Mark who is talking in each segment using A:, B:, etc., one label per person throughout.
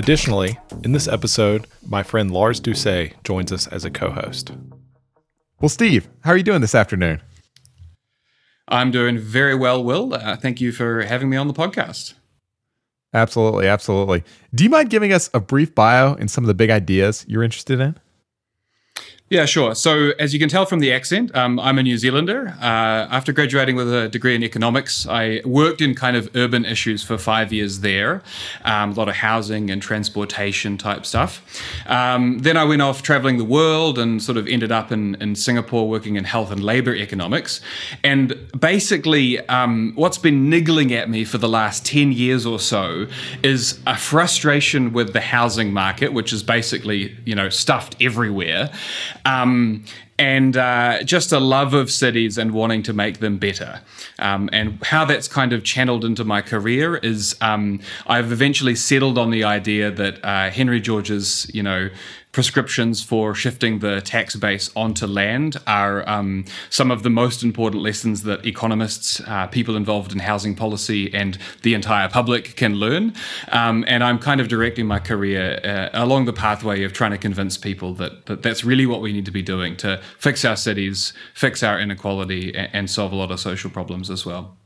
A: Additionally, in this episode, my friend Lars Doucet joins us as a co host.
B: Well, Steve, how are you doing this afternoon?
C: I'm doing very well, Will. Uh, thank you for having me on the podcast.
B: Absolutely, absolutely. Do you mind giving us a brief bio and some of the big ideas you're interested in?
C: Yeah, sure. So, as you can tell from the accent, um, I'm a New Zealander. Uh, after graduating with a degree in economics, I worked in kind of urban issues for five years there, um, a lot of housing and transportation type stuff. Um, then I went off traveling the world and sort of ended up in, in Singapore working in health and labor economics. And basically, um, what's been niggling at me for the last 10 years or so is a frustration with the housing market, which is basically, you know, stuffed everywhere. Um, and uh, just a love of cities and wanting to make them better. Um, and how that's kind of channeled into my career is um, I've eventually settled on the idea that uh, Henry George's, you know, prescriptions for shifting the tax base onto land are um, some of the most important lessons that economists, uh, people involved in housing policy, and the entire public can learn. Um, and I'm kind of directing my career uh, along the pathway of trying to convince people that, that that's really what we need to be doing to fix our cities, fix our inequality, and, and solve a lot of social problems as well.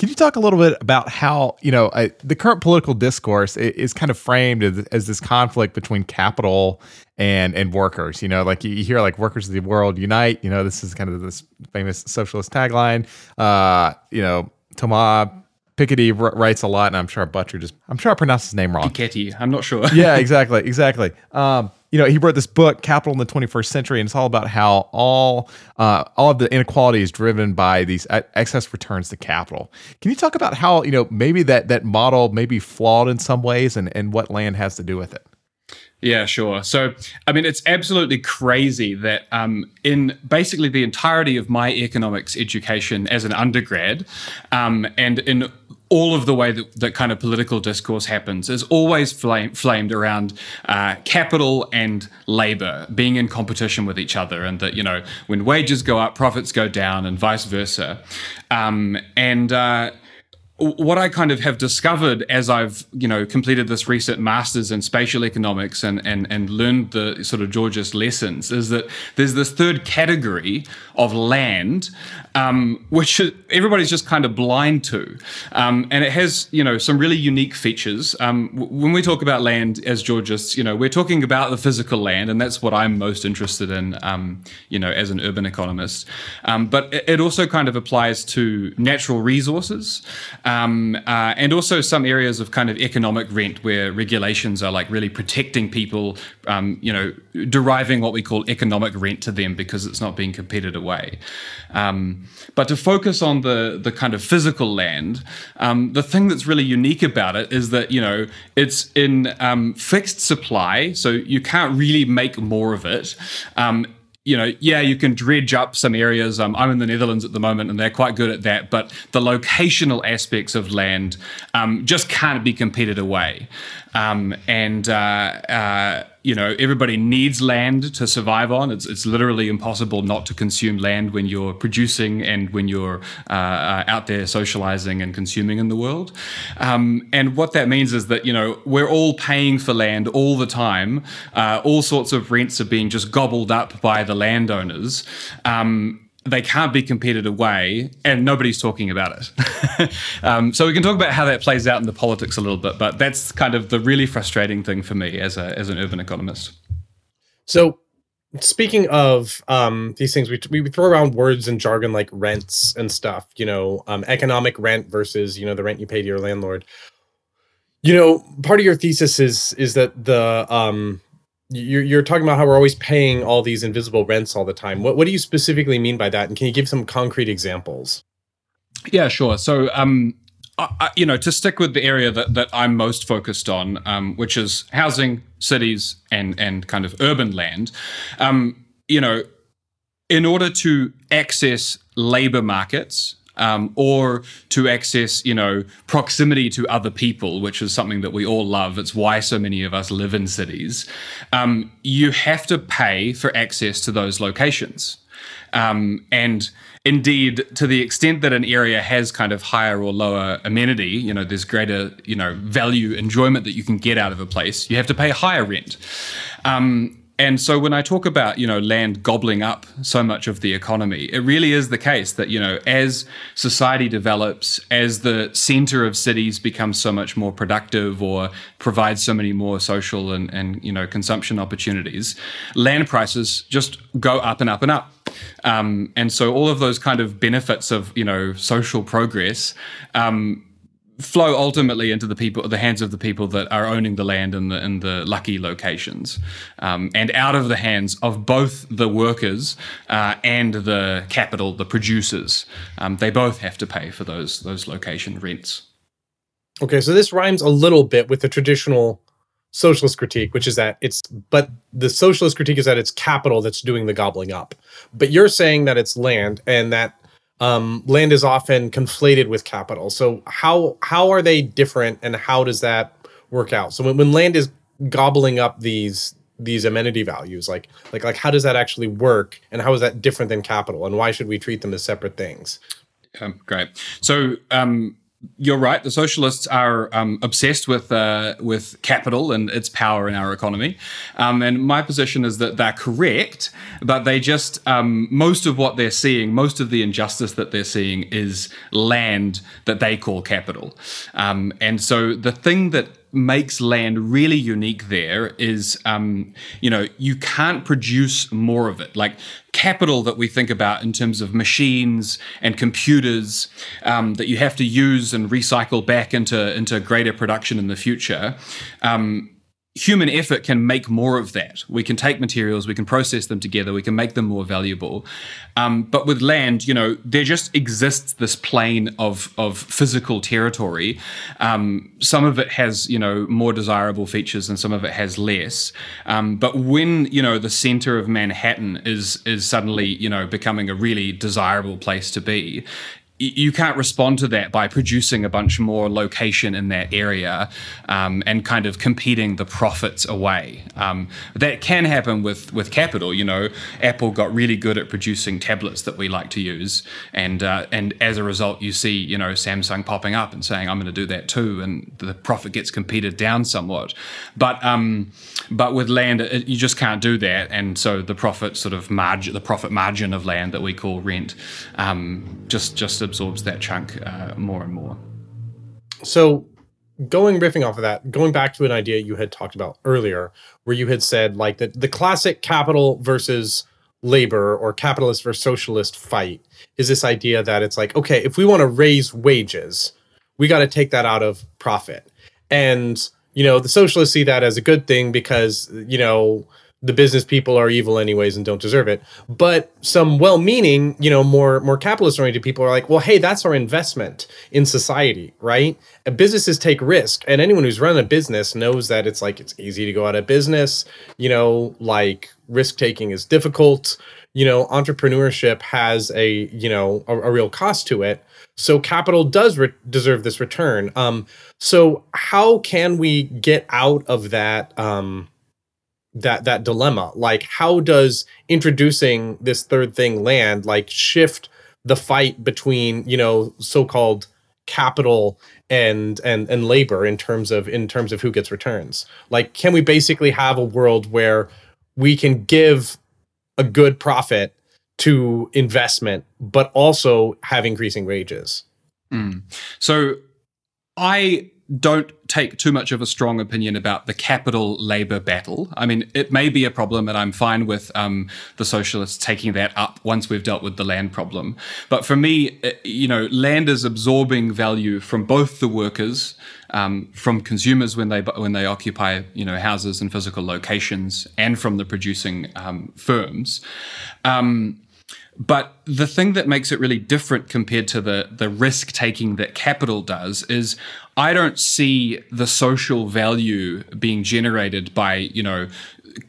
B: Can you talk a little bit about how you know I, the current political discourse is kind of framed as, as, this conflict between capital and and workers? You know, like you hear like workers of the world unite. You know, this is kind of this famous socialist tagline. Uh, you know, Thomas Piketty writes a lot, and I'm sure I butchered just I'm sure I pronounced his name wrong.
C: Piketty, I'm not sure.
B: yeah, exactly, exactly. Um, you know, he wrote this book, Capital in the 21st Century, and it's all about how all uh, all of the inequality is driven by these excess returns to capital. Can you talk about how you know maybe that that model may be flawed in some ways, and and what land has to do with it?
C: Yeah, sure. So, I mean, it's absolutely crazy that um, in basically the entirety of my economics education as an undergrad, um, and in all of the way that, that kind of political discourse happens is always flame, flamed around uh, capital and labor being in competition with each other, and that you know when wages go up, profits go down, and vice versa. Um, and uh, what I kind of have discovered as I've you know completed this recent masters in spatial economics and and and learned the sort of Georgist lessons is that there's this third category of land um, which everybody's just kind of blind to, um, and it has you know some really unique features. Um, when we talk about land as Georgists, you know we're talking about the physical land, and that's what I'm most interested in. Um, you know, as an urban economist, um, but it also kind of applies to natural resources um, uh, and also some areas of kind of economic rent where regulations are like really protecting people, you know, deriving what we call economic rent to them because it's not being competed away. Um, but to focus on the the kind of physical land, um, the thing that's really unique about it is that you know it's in um, fixed supply, so you can't really make more of it um, you know, yeah, you can dredge up some areas. Um, I'm in the Netherlands at the moment, and they're quite good at that. But the locational aspects of land um, just can't be competed away. Um, and uh, uh, you know, everybody needs land to survive on. It's it's literally impossible not to consume land when you're producing and when you're uh, uh out there socializing and consuming in the world. Um, and what that means is that you know we're all paying for land all the time. Uh, all sorts of rents are being just gobbled up by the landowners. Um, they can't be competed away, and nobody's talking about it. um, so we can talk about how that plays out in the politics a little bit, but that's kind of the really frustrating thing for me as a as an urban economist.
D: So, speaking of um, these things, we we throw around words and jargon like rents and stuff. You know, um, economic rent versus you know the rent you pay to your landlord. You know, part of your thesis is is that the um, you're, you're talking about how we're always paying all these invisible rents all the time. What, what do you specifically mean by that? And can you give some concrete examples?
C: Yeah, sure. So, um, uh, you know, to stick with the area that, that I'm most focused on, um, which is housing, cities, and and kind of urban land, um, you know, in order to access labor markets um, or to access, you know, proximity to other people, which is something that we all love. It's why so many of us live in cities. Um, you have to pay for access to those locations. Um, and indeed, to the extent that an area has kind of higher or lower amenity, you know, there's greater, you know, value, enjoyment that you can get out of a place, you have to pay higher rent. Um, and so when I talk about, you know, land gobbling up so much of the economy, it really is the case that, you know, as society develops, as the center of cities becomes so much more productive or provides so many more social and, and you know, consumption opportunities, land prices just go up and up and up. Um, and so all of those kind of benefits of, you know, social progress um, flow ultimately into the people, the hands of the people that are owning the land in the in the lucky locations, um, and out of the hands of both the workers uh, and the capital, the producers. Um, they both have to pay for those those location rents.
D: Okay, so this rhymes a little bit with the traditional socialist critique, which is that it's but the socialist critique is that it's capital that's doing the gobbling up. But you're saying that it's land and that um, land is often conflated with capital. So how how are they different, and how does that work out? So when, when land is gobbling up these these amenity values, like like like how does that actually work, and how is that different than capital, and why should we treat them as separate things?
C: Um, great. So um, you're right. The socialists are um, obsessed with uh, with capital and its power in our economy, um, and my position is that they're correct, but they just um, most of what they're seeing, most of the injustice that they're seeing, is land that they call capital, um, and so the thing that makes land really unique there is um, you know you can't produce more of it. Like capital that we think about in terms of machines and computers um, that you have to use and recycle back into into greater production in the future um, human effort can make more of that. We can take materials, we can process them together, we can make them more valuable. Um, but with land, you know, there just exists this plane of of physical territory. Um, some of it has, you know, more desirable features, and some of it has less. Um, but when you know the center of Manhattan is is suddenly you know becoming a really desirable place to be, you can't respond to that by producing a bunch more location in that area um, and kind of competing the profits away. Um, that can happen with with capital. You know, Apple got really good at producing tablets that we like to use, and uh, and as a result, you see you know Samsung popping up and saying I'm going to do that too, and the profit gets competed down somewhat. But um, but with land, it, you just can't do that, and so the profit sort of margin, the profit margin of land that we call rent, um, just just absorbs that chunk uh, more and more.
D: So, going riffing off of that, going back to an idea you had talked about earlier, where you had said like that the classic capital versus labor or capitalist versus socialist fight is this idea that it's like okay, if we want to raise wages, we got to take that out of profit, and you know the socialists see that as a good thing because you know the business people are evil anyways and don't deserve it. But some well-meaning, you know, more more capitalist-oriented people are like, well, hey, that's our investment in society, right? And businesses take risk, and anyone who's run a business knows that it's like it's easy to go out of business. You know, like risk taking is difficult. You know, entrepreneurship has a you know a, a real cost to it. So capital does re- deserve this return. Um, so how can we get out of that? Um, that that dilemma. Like how does introducing this third thing land? Like shift the fight between you know so-called capital and and and labor in terms of in terms of who gets returns. Like can we basically have a world where we can give a good profit to investment but also have increasing wages?
C: Mm. so i don't take too much of a strong opinion about the capital labor battle. I mean, it may be a problem, and I'm fine with um, the socialists taking that up once we've dealt with the land problem. But for me, uh, you know, land is absorbing value from both the workers, um, from consumers when they when they occupy you know houses and physical locations, and from the producing um, firms. Um, but the thing that makes it really different compared to the the risk taking that capital does is I don't see the social value being generated by you know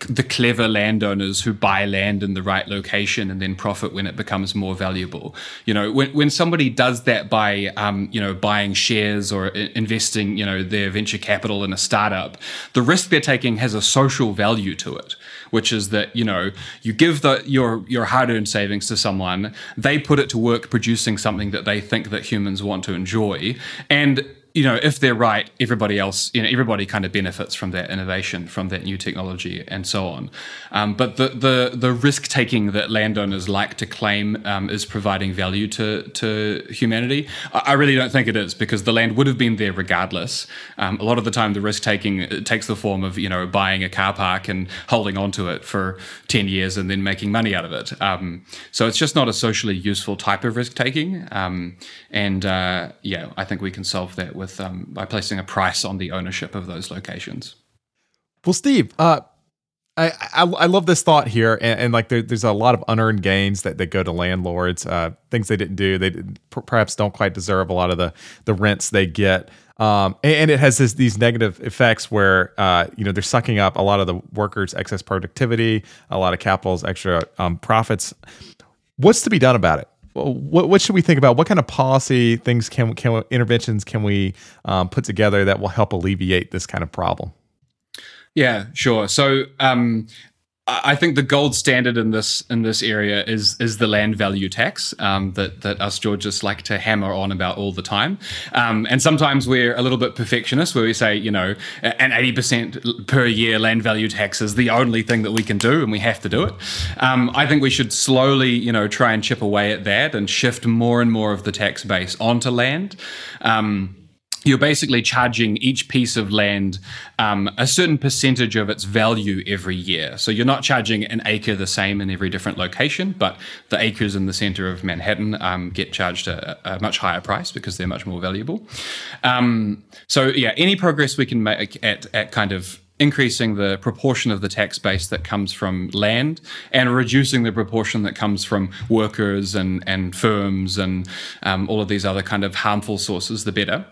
C: the clever landowners who buy land in the right location and then profit when it becomes more valuable. You know, when, when somebody does that by, um, you know, buying shares or investing, you know, their venture capital in a startup, the risk they're taking has a social value to it, which is that, you know, you give the, your, your hard earned savings to someone, they put it to work producing something that they think that humans want to enjoy. And you know, if they're right, everybody else, you know, everybody kind of benefits from that innovation, from that new technology, and so on. Um, but the the the risk taking that landowners like to claim um, is providing value to to humanity, I, really don't think it is because the land would have been there regardless. Um, a lot of the time, the risk taking takes the form of you know buying a car park and holding onto it for ten years and then making money out of it. Um, so it's just not a socially useful type of risk taking. Um, and uh, yeah, I think we can solve that with um, by placing a price on the ownership of those locations.
B: Well, Steve, uh, I, I, I love this thought here, and, and like there, there's a lot of unearned gains that, that go to landlords, uh, things they didn't do, they perhaps don't quite deserve a lot of the the rents they get. Um, and, and, it has this, these negative effects where uh, you know they're sucking up a lot of the workers' excess productivity, a lot of capital's extra um, profits. What's to be done about it? What, what should we think about? What kind of policy things can, can interventions can we um, put together that will help alleviate this kind of problem?
C: Yeah, sure. So um, I think the gold standard in this in this area is is the land value tax um, that that us Georgists like to hammer on about all the time, um, and sometimes we're a little bit perfectionist where we say you know an eighty percent per year land value tax is the only thing that we can do and we have to do it. Um, I think we should slowly you know try and chip away at that and shift more and more of the tax base onto land. Um, you're basically charging each piece of land um, a certain percentage of its value every year. So you're not charging an acre the same in every different location, but the acres in the center of Manhattan um, get charged a, a, much higher price because they're much more valuable. Um, so yeah, any progress we can make at, at kind of increasing the proportion of the tax base that comes from land and reducing the proportion that comes from workers and, and firms and um, all of these other kind of harmful sources, the better.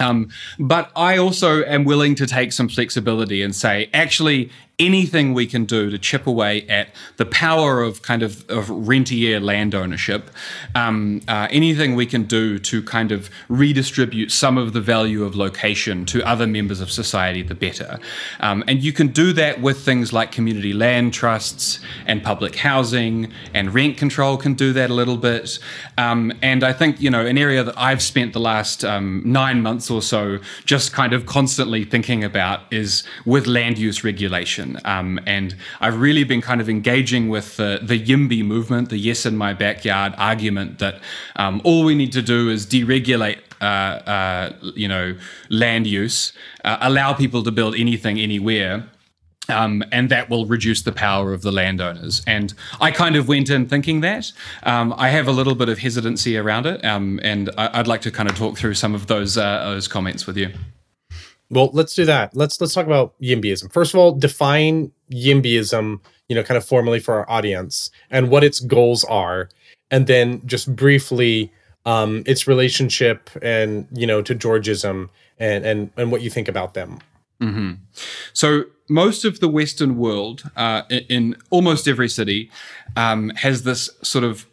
C: Um, but I also am willing to take some flexibility and say, actually, anything we can do to chip away at the power of kind of, of rentier land ownership, um, uh, anything we can do to kind of redistribute some of the value of location to other members of society, the better. Um, and you can do that with things like community land trusts and public housing, and rent control can do that a little bit. Um, and I think, you know, an area that I've spent the last um, nine months or so just kind of constantly thinking about is with land use regulation. Um, and I've really been kind of engaging with the, the YIMBY movement, the yes in my backyard argument that um, all we need to do is deregulate uh, uh, you know, land use, uh, allow people to build anything anywhere. Um, and that will reduce the power of the landowners. And I kind of went in thinking that. Um, I have a little bit of hesitancy around it, um, and I- would like to kind of talk through some of those uh, those comments with you.
D: Well, let's do that. Let's let's talk about YIMBYism. First of all, define YIMBYism, you know, kind of formally for our audience and what its goals are, and then just briefly um, its relationship and you know to Georgism and and and what you think about them.
C: Mm-hmm. So most of the Western world, uh, in, in, almost every city, um, has this sort of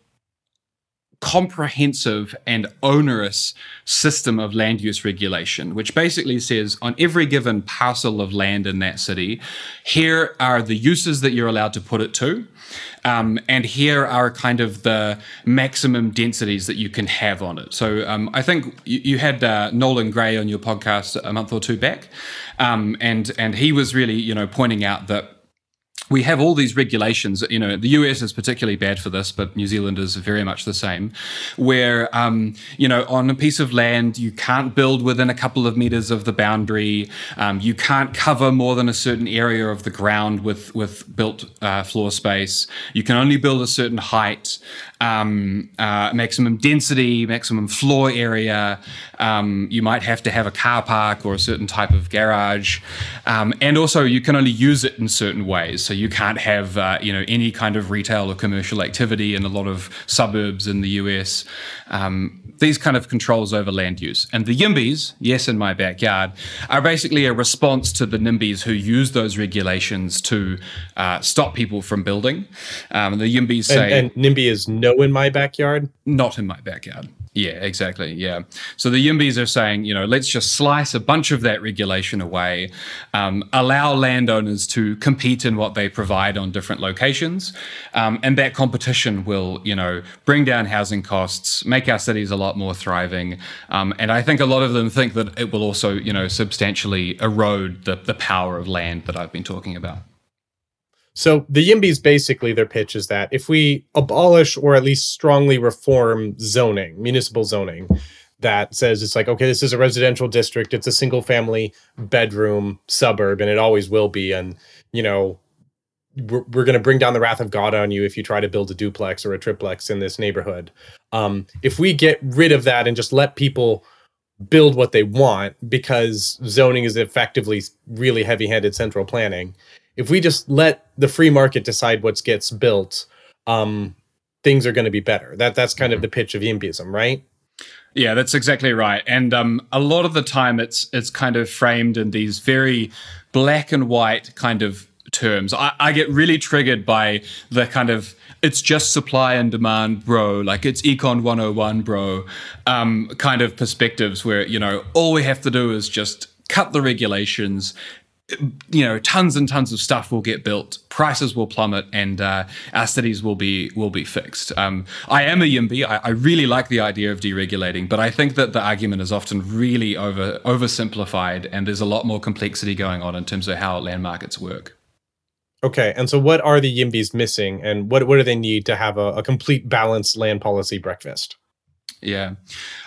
C: comprehensive and onerous system of land use regulation, which basically says on every given parcel of land in that city, here are the uses that you're allowed to put it to. Um, and here are kind of the maximum densities that you can have on it. So um, I think you, you had uh, Nolan Gray on your podcast a month or two back, um, and and he was really you know pointing out that we have all these regulations. You know, the US is particularly bad for this, but New Zealand is very much the same. Where, um, you know, on a piece of land, you can't build within a couple of meters of the boundary. Um, you can't cover more than a certain area of the ground with with built uh, floor space. You can only build a certain height. Um, uh, maximum density, maximum floor area. Um, you might have to have a car park or a certain type of garage, um, and also you can only use it in certain ways. So you can't have uh, you know any kind of retail or commercial activity in a lot of suburbs in the US. Um, these kind of controls over land use. And the YIMBYs, yes, in my backyard, are basically a response to the NIMBYs who use those regulations to uh, stop people from building. Um, the YIMBYs say.
D: And, and NIMBY is no in my backyard?
C: Not in my backyard. Yeah, exactly. Yeah. So the Yimbys are saying, you know, let's just slice a bunch of that regulation away, um, allow landowners to compete in what they provide on different locations, um, and that competition will, you know, bring down housing costs, make our cities a lot more thriving, um, and I think a lot of them think that it will also, you know, substantially erode the the power of land that I've been talking about.
D: So the Yimbys basically their pitch is that if we abolish or at least strongly reform zoning, municipal zoning, that says it's like okay, this is a residential district, it's a single family bedroom suburb, and it always will be, and you know. We're, we're going to bring down the wrath of God on you if you try to build a duplex or a triplex in this neighborhood. Um, if we get rid of that and just let people build what they want because zoning is effectively really heavy-handed central planning if we just let the free market decide what gets built, um, things are going to be better. That that's kind of mm-hmm. the pitch of YIMBYism, right?
C: Yeah, that's exactly right. And um, a lot of the time, it's it's kind of framed in these very black and white kind of terms. I, I get really triggered by the kind of it's just supply and demand, bro. Like it's econ 101, bro. Um, kind of perspectives where you know all we have to do is just cut the regulations you know tons and tons of stuff will get built prices will plummet and uh, our cities will be will be fixed. Um, i am a yimby. I, I, really like the idea of deregulating but i think that the argument is often really over oversimplified and there's a lot more complexity going on in terms of how land markets work.
D: Okay and so what are the yimbys missing and what, what do they need to have a, a complete balanced land policy breakfast?
C: Yeah.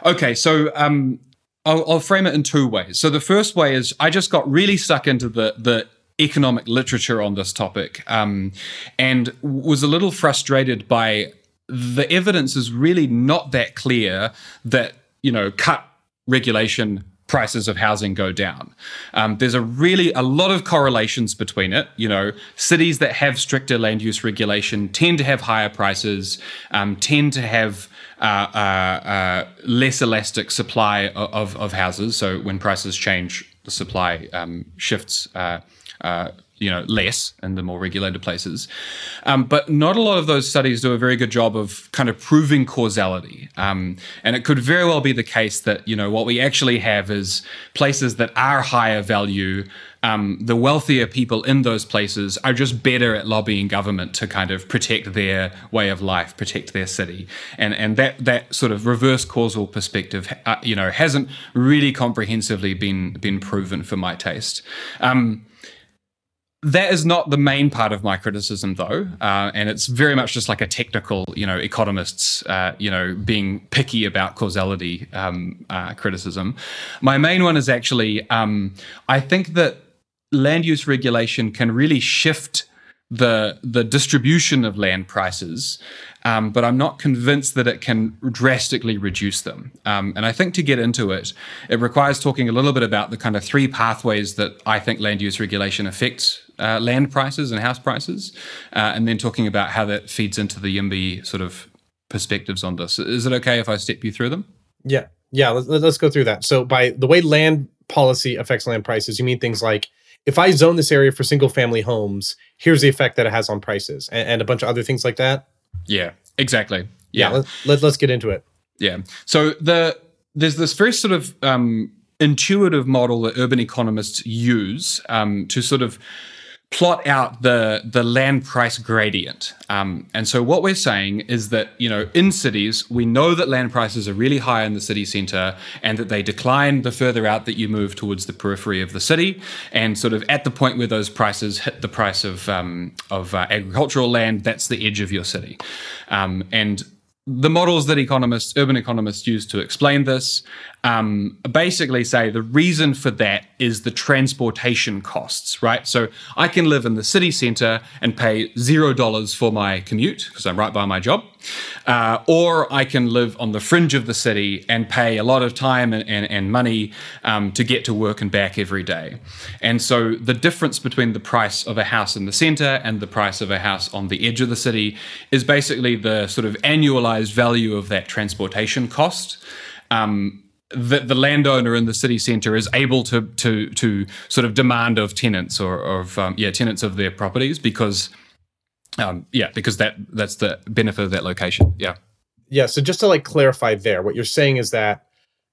C: Okay so um, I'll, I'll frame it in two ways. So the first way is I just got really stuck into the the economic literature on this topic um, and was a little frustrated by the evidence is really not that clear that you know cut regulation prices of housing go down. Um, there's a really a lot of correlations between it. You know, cities that have stricter land use regulation tend to have higher prices, um, tend to have less elastic supply of, of houses. So when prices change, the supply um, shifts. Uh, uh, you know less in the more regulated places um, but not a lot of those studies do a very good job of kind of proving causality um, and it could very well be the case that you know what we actually have is places that are higher value um, the wealthier people in those places are just better at lobbying government to kind of protect their way of life, protect their city, and and that that sort of reverse causal perspective, uh, you know, hasn't really comprehensively been been proven for my taste. Um, that is not the main part of my criticism, though, uh, and it's very much just like a technical, you know, economists, uh, you know, being picky about causality um, uh, criticism. My main one is actually, um, I think that land use regulation can really shift the the distribution of land prices, um, but I'm not convinced that it can drastically reduce them. Um, and I think to get into it, it requires talking a little bit about the kind of three pathways that I think land use regulation affects uh, land prices and house prices, uh, and then talking about how that feeds into the YIMBY sort of perspectives on this. Is it okay if I step you through them?
D: Yeah, yeah. Let's, let's go through that. So, by the way land policy affects land prices, you mean things like if I zone this area for single family homes, here's the effect that it has on prices, and, and a bunch of other things like that.
C: Yeah, exactly.
D: Yeah, yeah let, let, let's get into it.
C: Yeah. So the there's this very sort of um, intuitive model that urban economists use um, to sort of plot out the the land price gradient. Um, and so what we're saying is that you know in cities we know that land prices are really high in the city center and that they decline the further out that you move towards the periphery of the city. And sort of at the point where those prices hit the price of um, of uh, agricultural land, that's the edge of your city. Um, and the models that economists, urban economists, use to explain this um, basically say the reason for that is the transportation costs, right? So I can live in the city center and pay zero dollars for my commute because I'm right by my job. Uh, or I can live on the fringe of the city and pay a lot of time and, and, and money um, to get to work and back every day. And so the difference between the price of a house in the center and the price of a house on the edge of the city is basically the sort of annualized value of that transportation cost. Um, that the landowner in the city centre is able to to to sort of demand of tenants or of um, yeah tenants of their properties because um, yeah, because that that's the benefit of that location. Yeah.
D: Yeah. So just to like clarify there, what you're saying is that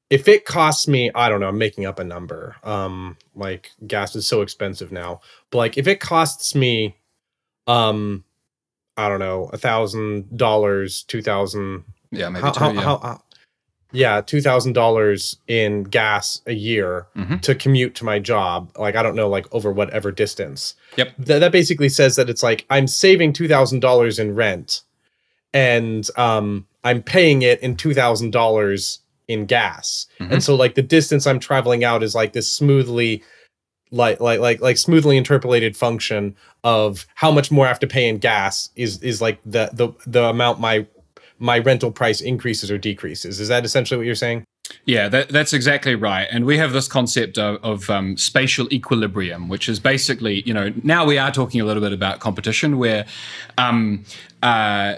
D: if it costs me, I don't know, I'm making up a number. Um, like gas is so expensive now, but like if it costs me, um, I don't know, a thousand dollars, two thousand.
C: Yeah, maybe
D: how,
C: two,
D: how,
C: yeah.
D: how, how, yeah, two thousand dollars in gas a year
C: Mhm.
D: to commute to my job. Like I don't know, like over whatever distance.
C: Yep.
D: Th- that basically says that it's like I'm saving two thousand dollars in rent, and um, I'm paying it in two thousand dollars in gas.
C: Mhm.
D: And so like the distance I'm traveling out is like this smoothly, like like like like smoothly interpolated function of how much more I have to pay in gas is is like the the the amount my my rental price increases or decreases. Is that essentially what you're saying?
C: Yeah, that, that's exactly right. And we have this concept of, of um, spatial equilibrium, which is basically, you know, now we are talking a little bit about competition where, um, uh,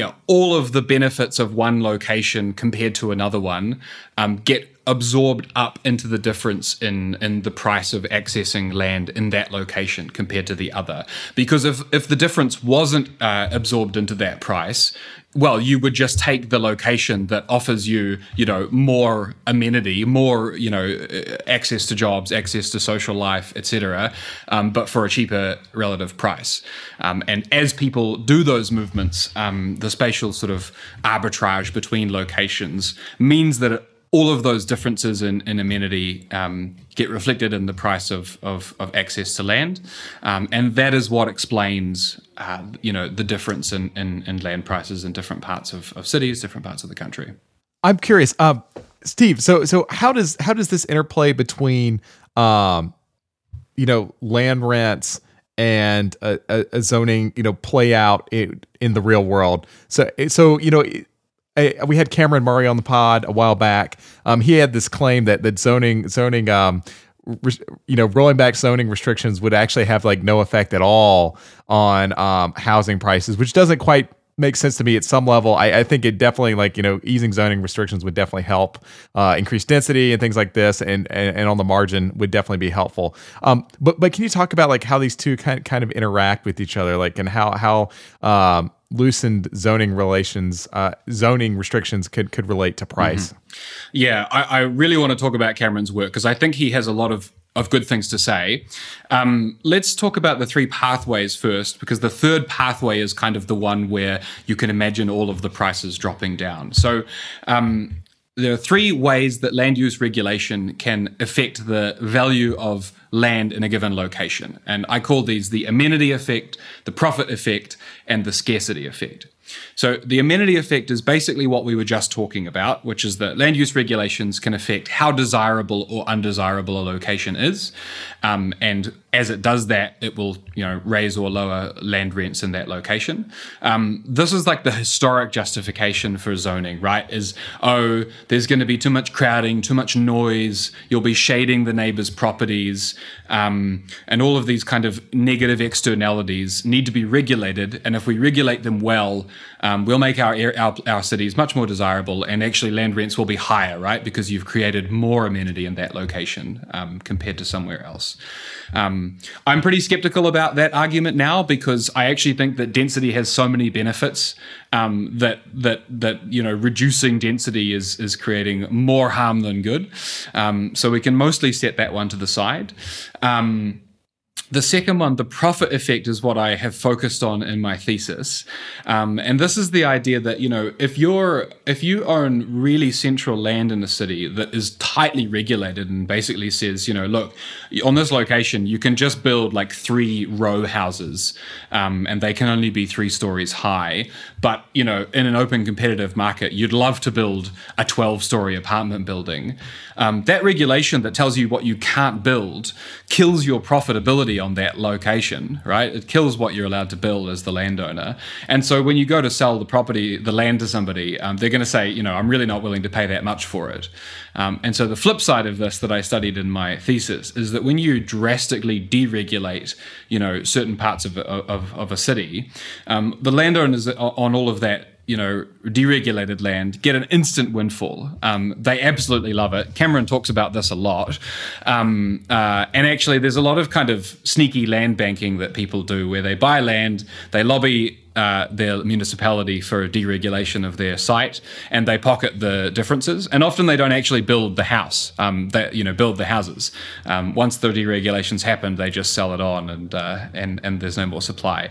C: know, all of the benefits of one location compared to another one um, get absorbed up into the difference in in the price of accessing land in that location compared to the other. Because if if the difference wasn't uh, absorbed into that price, well, you would just take the location that offers you, you know, more amenity, more, you know, uh, access to jobs, access to social life, etc., um, but for a cheaper relative price. Um, and as people do those movements, um, the spatial sort of arbitrage between locations means that it, all of those differences in, in amenity um, get reflected in the price of, of, of access to land. Um, and that is what explains, uh, you know, the difference in, in, in land prices in different parts of, of cities, different parts of the country.
B: I'm curious, um, Steve. So, so how does how does this interplay between, um, you know, land rents and a, a, a zoning, you know, play out in, in the real world? So, so you know. I, we had Cameron Murray on the pod a while back. Um, he had this claim that that zoning zoning um, you know rolling back zoning restrictions would actually have like no effect at all on um, housing prices, which doesn't quite make sense to me at some level. I, I think it definitely like you know easing zoning restrictions would definitely help uh, increase density and things like this, and, and and on the margin would definitely be helpful. Um, but but can you talk about like how these two kind kind of interact with each other, like and how how um, loosened zoning relations, uh, zoning restrictions could could relate to price?
C: Yeah, I, I really want to talk about Cameron's work because I think he has a lot of of good things to say. Um, let's talk about the three pathways first, because the third pathway is kind of the one where you can imagine all of the prices dropping down. So, um, there are three ways that land use regulation can affect the value of land in a given location. And I call these the amenity effect, the profit effect, and the scarcity effect. So, the amenity effect is basically what we were just talking about, which is that land use regulations can affect how desirable or undesirable a location is. Um, and as it does that, it will, you know, raise or lower land rents in that location. Um, this is like the historic justification for zoning, right? Is oh, there's going to be too much crowding, too much noise. You'll be shading the neighbors' properties, um, and all of these kind of negative externalities need to be regulated. And if we regulate them well, um, we'll make our, our our cities much more desirable, and actually land rents will be higher, right? Because you've created more amenity in that location um, compared to somewhere else. Um, I'm pretty skeptical about that argument now because I actually think that density has so many benefits um, that that that you know reducing density is is creating more harm than good. Um, so we can mostly set that one to the side. Um, the second one, the profit effect, is what I have focused on in my thesis, um, and this is the idea that you know if you're if you own really central land in a city that is tightly regulated and basically says you know look on this location you can just build like three row houses um, and they can only be three stories high, but you know in an open competitive market you'd love to build a twelve story apartment building. Um, that regulation that tells you what you can't build kills your profitability on that location, right? It kills what you're allowed to build as the landowner. And so when you go to sell the property, the land to somebody, um, they're going to say, you know, I'm really not willing to pay that much for it. Um, and so the flip side of this that I studied in my thesis is that when you drastically deregulate, you know, certain parts of, of, of a city, um, the landowners on all of that you know, deregulated land get an instant windfall. Um, they absolutely love it. Cameron talks about this a lot. Um, uh, and actually, there's a lot of kind of sneaky land banking that people do where they buy land, they lobby uh, their municipality for a deregulation of their site, and they pocket the differences. And often they don't actually build the house. Um, they you know build the houses. Um, once the deregulations happen, they just sell it on, and uh, and and there's no more supply.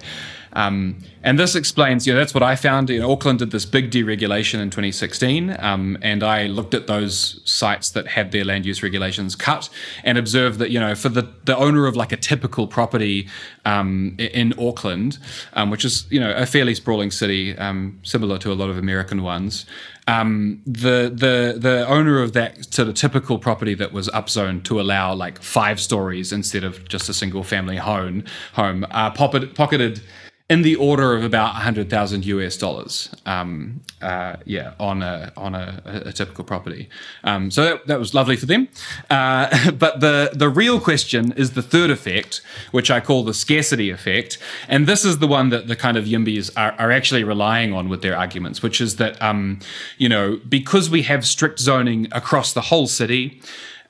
C: Um, and this explains, you know, that's what I found. You know, Auckland did this big deregulation in 2016, um, and I looked at those sites that had their land use regulations cut and observed that, you know, for the, the owner of like a typical property um, in Auckland, um, which is, you know, a fairly sprawling city, um, similar to a lot of American ones, um, the the the owner of that sort of typical property that was upzoned to allow like five stories instead of just a single family home home uh, pocketed, pocketed in the order of about 100,000 US dollars. Um, uh, yeah, on a on a, a typical property. Um, so that, that, was lovely for them. Uh, but the the real question is the third effect, which I call the scarcity effect, and this is the one that the kind of Yimbys are, are actually relying on with their arguments, which is that um, you know because we have strict zoning across the whole city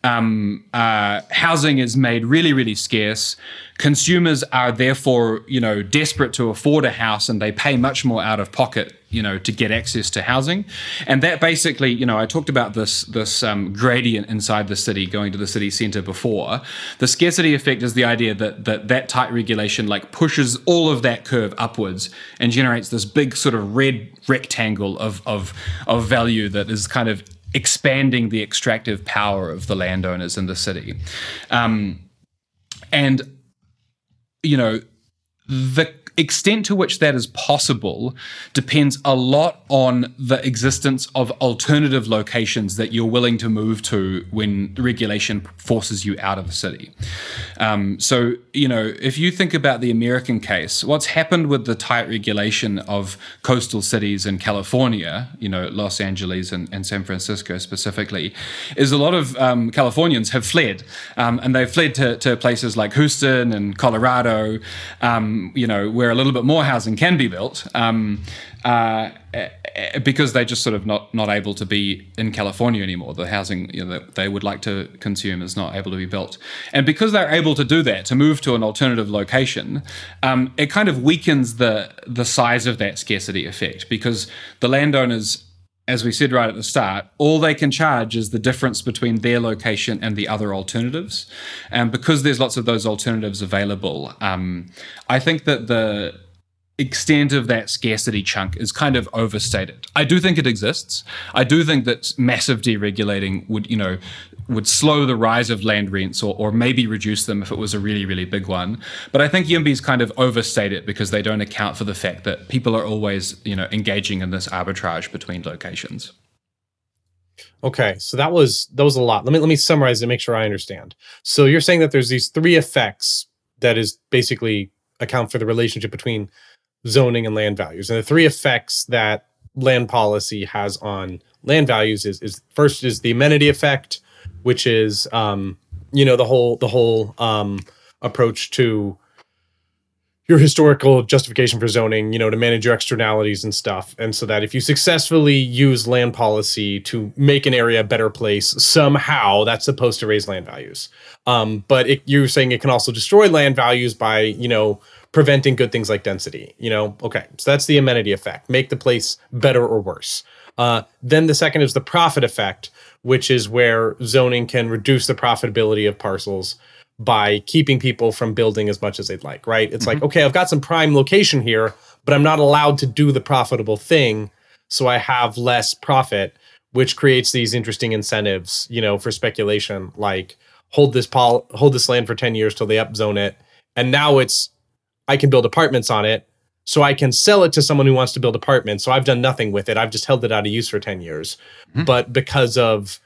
C: um, uh, housing is made really, really scarce. Consumers are therefore, you know, desperate to afford a house, and they pay much more out of pocket, you know, to get access to housing. And that basically, you know, I talked about this this um, gradient inside the city going to the city center before. The scarcity effect is the idea that that that tight regulation like pushes all of that curve upwards and generates this big sort of red rectangle of of of value that is kind of expanding the extractive power of the landowners in the city. Um, and, you know, the extent to which that is possible depends a lot on the existence of alternative locations that you're willing to move to when regulation forces you out of the city. Um, so, you know, if you think about the American case, what's happened with the tight regulation of coastal cities in California, you know, Los Angeles and, and San Francisco specifically, is a lot of um, Californians have fled um, and they've fled to, to, places like Houston and Colorado, um, you know, where where a little bit more housing can be built. Um, uh, because they're just sort of not not able to be in California anymore. The housing you know, that they would like to consume is not able to be built, and because they're able to do that, to move to an alternative location, um, it kind of weakens the the size of that scarcity effect because the landowners as we said right at the start, all they can charge is the difference between their location and the other alternatives. And because there's lots of those alternatives available, um, I think that the extent of that scarcity chunk is kind of overstated. I do think it exists. I do think that massive deregulating would, you know, would slow the rise of land rents or, or maybe reduce them if it was a really, really big one. But I think Yimbys kind of overstate it because they don't account for the fact that people are always, you know, engaging in this arbitrage between locations.
D: Okay, so that was that was a lot. Let me let me summarize and make sure I understand. So you're saying that there's these three effects that is basically account for the relationship between zoning and land values. And the three effects that land policy has on land values is, is first is the amenity effect, which is um, you know the whole the whole um, approach to your historical justification for zoning, you know, to manage your externalities and stuff. And so that if you successfully use land policy to make an area a better place, somehow that's supposed to raise land values. Um, but it, you're saying it can also destroy land values by, you know, preventing good things like density. You know, okay, so that's the amenity effect, make the place better or worse. Uh, then the second is the profit effect, which is where zoning can reduce the profitability of parcels by keeping people from building as much as they'd like, right? It's like, mm-hmm. okay, I've got some prime location here, but I'm not allowed to do the profitable thing, so I have less profit, which creates these interesting incentives, you know, for speculation, like hold this pol- hold this land for 10 years till they upzone it, and now it's I can build apartments on it, so I can sell it to someone who wants to build apartments. So I've done nothing with it. I've just held it out of use for 10 years. But because of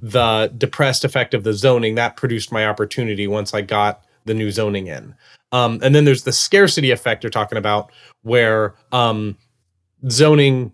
D: the depressed effect of the zoning, that produced my opportunity once I got the new zoning in. Um, and then there's the scarcity effect you're talking about, where um, zoning,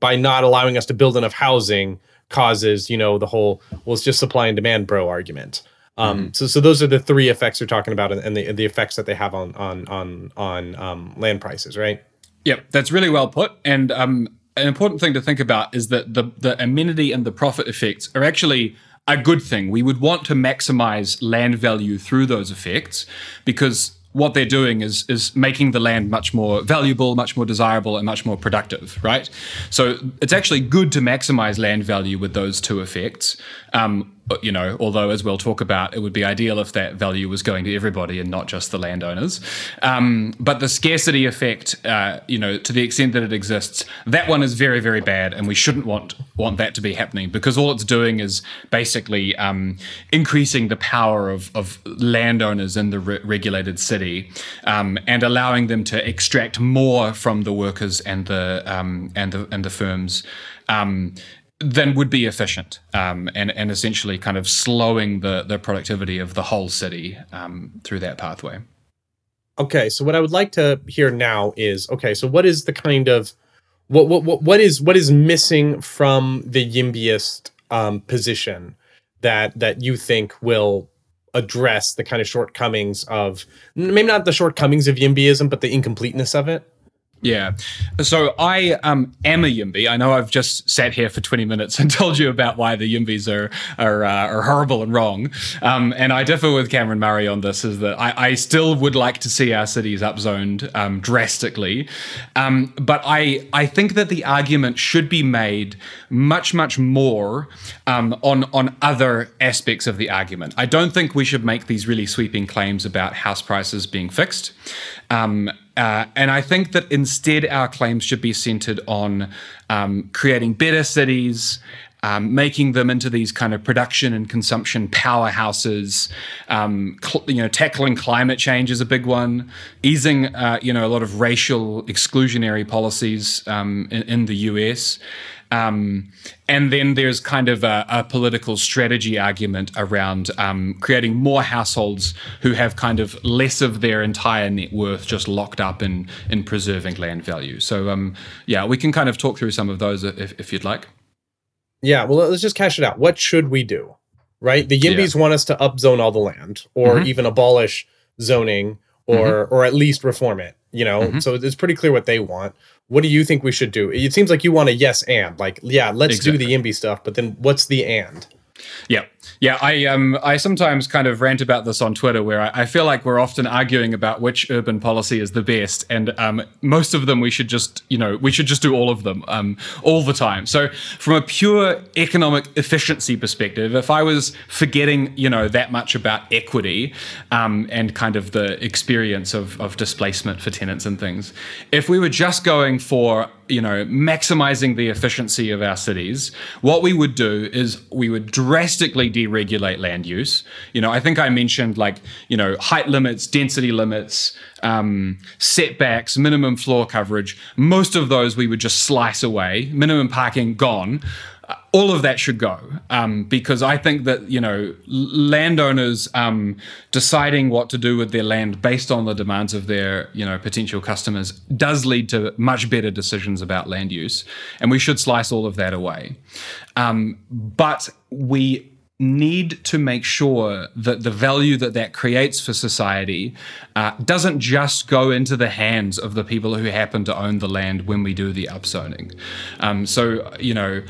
D: by not allowing us to build enough housing, causes you know the whole well it's just supply and demand bro argument. Um, So so those are the three effects you're talking about, and, and the the effects that they have on on on on um, land prices, right?
C: Yep, that's really well put. And um, an important thing to think about is that the the amenity and the profit effects are actually a good thing. We would want to maximize land value through those effects because what they're doing is is making the land much more valuable, much more desirable, and much more productive, right? So it's actually good to maximize land value with those two effects. Um, you know, although as we'll talk about, it would be ideal if that value was going to everybody and not just the landowners. Um, but the scarcity effect, uh, you know, to the extent that it exists, that one is very, very bad, and we shouldn't want want that to be happening because all it's doing is basically um, increasing the power of, of landowners in the re- regulated city um, and allowing them to extract more from the workers and the um, and the and the firms. Um, than would be efficient um, and, and essentially kind of slowing the, the productivity of the whole city um, through that pathway.
D: Okay, so what I would like to hear now is okay, so what is the kind of what what what, what is what is missing from the YIMBYist um, position that that you think will address the kind of shortcomings of maybe not the shortcomings of YIMBYism, but the incompleteness of it?
C: Yeah. So I um, am a Yimby. I know I've just sat here for 20 minutes and told you about why the Yimbys are are, uh, are horrible and wrong. Um, and I differ with Cameron Murray on this is that I, I still would like to see our cities upzoned um, drastically. Um, but I, I think that the argument should be made much, much more um, on, on other aspects of the argument. I don't think we should make these really sweeping claims about house prices being fixed. Um, uh, and I think that instead our claims should be centered on um, creating better cities, um, making them into these kind of production and consumption powerhouses. Um, cl- you know, tackling climate change is a big one. Easing, uh, you know, a lot of racial exclusionary policies um, in, in, the U.S. Um, and then there's kind of a, a political strategy argument around um, creating more households who have kind of less of their entire net worth just locked up in in preserving land value. So um, yeah, we can kind of talk through some of those if, if you'd like.
D: Yeah, well, let's just cash it out. What should we do? Right? The Yimbys yeah. want us to upzone all the land, or mm-hmm. even abolish zoning, or mm-hmm. or at least reform it. You know, mm-hmm. so it's pretty clear what they want. What do you think we should do? It seems like you want a yes and like, yeah, let's exactly. do the YIMBY stuff, but then what's the and?
C: Yeah, yeah. I um I sometimes kind of rant about this on Twitter, where I, I, feel like we're often arguing about which urban policy is the best, and um most of them we should just you know we should just do all of them um all the time. So from a pure economic efficiency perspective, if I was forgetting you know that much about equity um and kind of the experience of of displacement for tenants and things, if we were just going for you know, maximizing the efficiency of our cities, what we would do is we would drastically deregulate land use. You know, I think I mentioned like, you know, height limits, density limits, um, setbacks, minimum floor coverage. Most of those we would just slice away. Minimum parking gone all of that should go um, because I think that you know landowners um, deciding what to do with their land based on the demands of their you know potential customers does lead to much better decisions about land use, and we should slice all of that away. Um, but we need to make sure that the value that that creates for society uh, doesn't just go into the hands of the people who happen to own the land when we do the upzoning. Um, so you know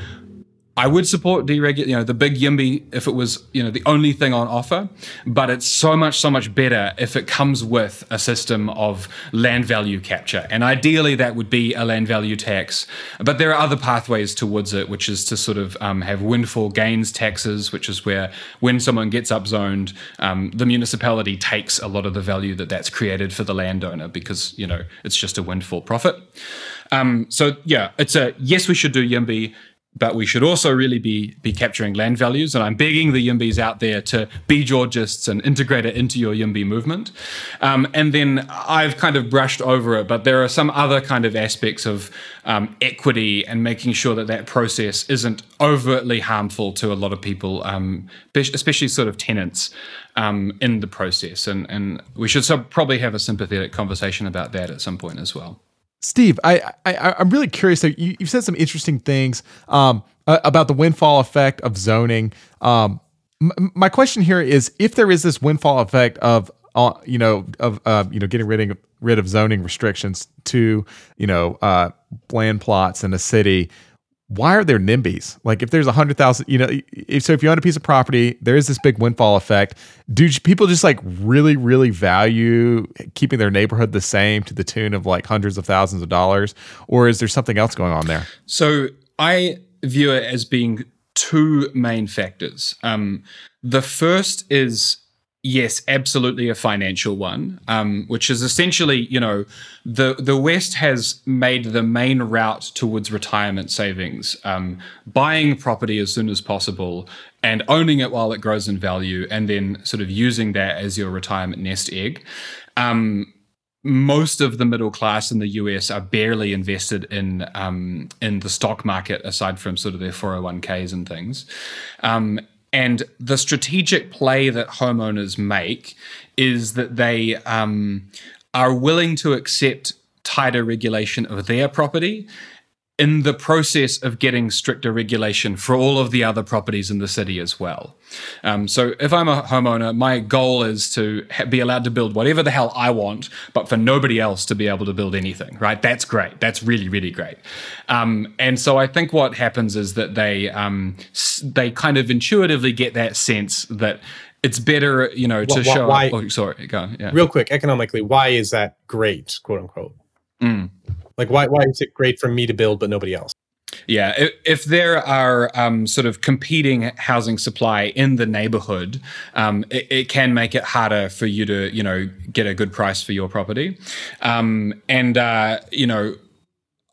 C: I would support deregulate, you know, the big YIMBY if it was, you know, the only thing on offer. But it's so much, so much better if it comes with a system of land value capture. And ideally, that would be a land value tax. But there are other pathways towards it, which is to sort of um, have windfall gains taxes, which is where when someone gets upzoned, um, the municipality takes a lot of the value that that's created for the landowner because, you know, it's just a windfall profit. Um, so yeah, it's a yes, we should do YIMBY but we should also really be be capturing land values. And I'm begging the Yimbys out there to be Georgists and integrate it into your Yimby movement. Um, and then I've kind of brushed over it, but there are some other kind of aspects of um, equity and making sure that that process isn't overtly harmful to a lot of people, um, especially sort of tenants. Um, in the process, and and we should probably have a sympathetic conversation about that at some point as well.
B: Steve, I, I I'm really curious. You, have said some interesting things um, about the windfall effect of zoning. Um, m- my question here is, if there is this windfall effect of uh, you know of uh, you know getting rid of rid of zoning restrictions to you know uh, land plots in a city, why are there NIMBYs? Like if there's a hundred thousand, you know, if, so if you own a piece of property, there is this big windfall effect. Do people just like really, really value keeping their neighborhood the same to the tune of like hundreds of thousands of dollars, or is there something else going on there?
C: So I view it as being two main factors. Um, the first is Yes, absolutely a financial one, um, which is essentially, you know, the the West has made the main route towards retirement savings, um, buying property as soon as possible and owning it while it grows in value, and then sort of using that as your retirement nest egg. Um, most of the middle class in the US are barely invested in um, in the stock market, aside from sort of their 401ks and things. Um, and the strategic play that homeowners make is that they um, are willing to accept tighter regulation of their property in the process of getting stricter regulation for all of the other properties in the city as well. Um, so if I'm a homeowner, my goal is to ha- be allowed to build whatever the hell I want, but for nobody else to be able to build anything, right? That's great. That's really, really great. Um, and so I think what happens is that they um, they kind of intuitively get that sense that it's better, you know, to show. Why, oh, sorry, go on,
D: yeah. Real quick, economically, why is that great, quote unquote? Mm. Like, why why is it great for me to build but nobody else?
C: Yeah, if, if there are um, sort of competing housing supply in the neighborhood, um, it, it, can make it harder for you to, you know, get a good price for your property. Um, and uh, you know,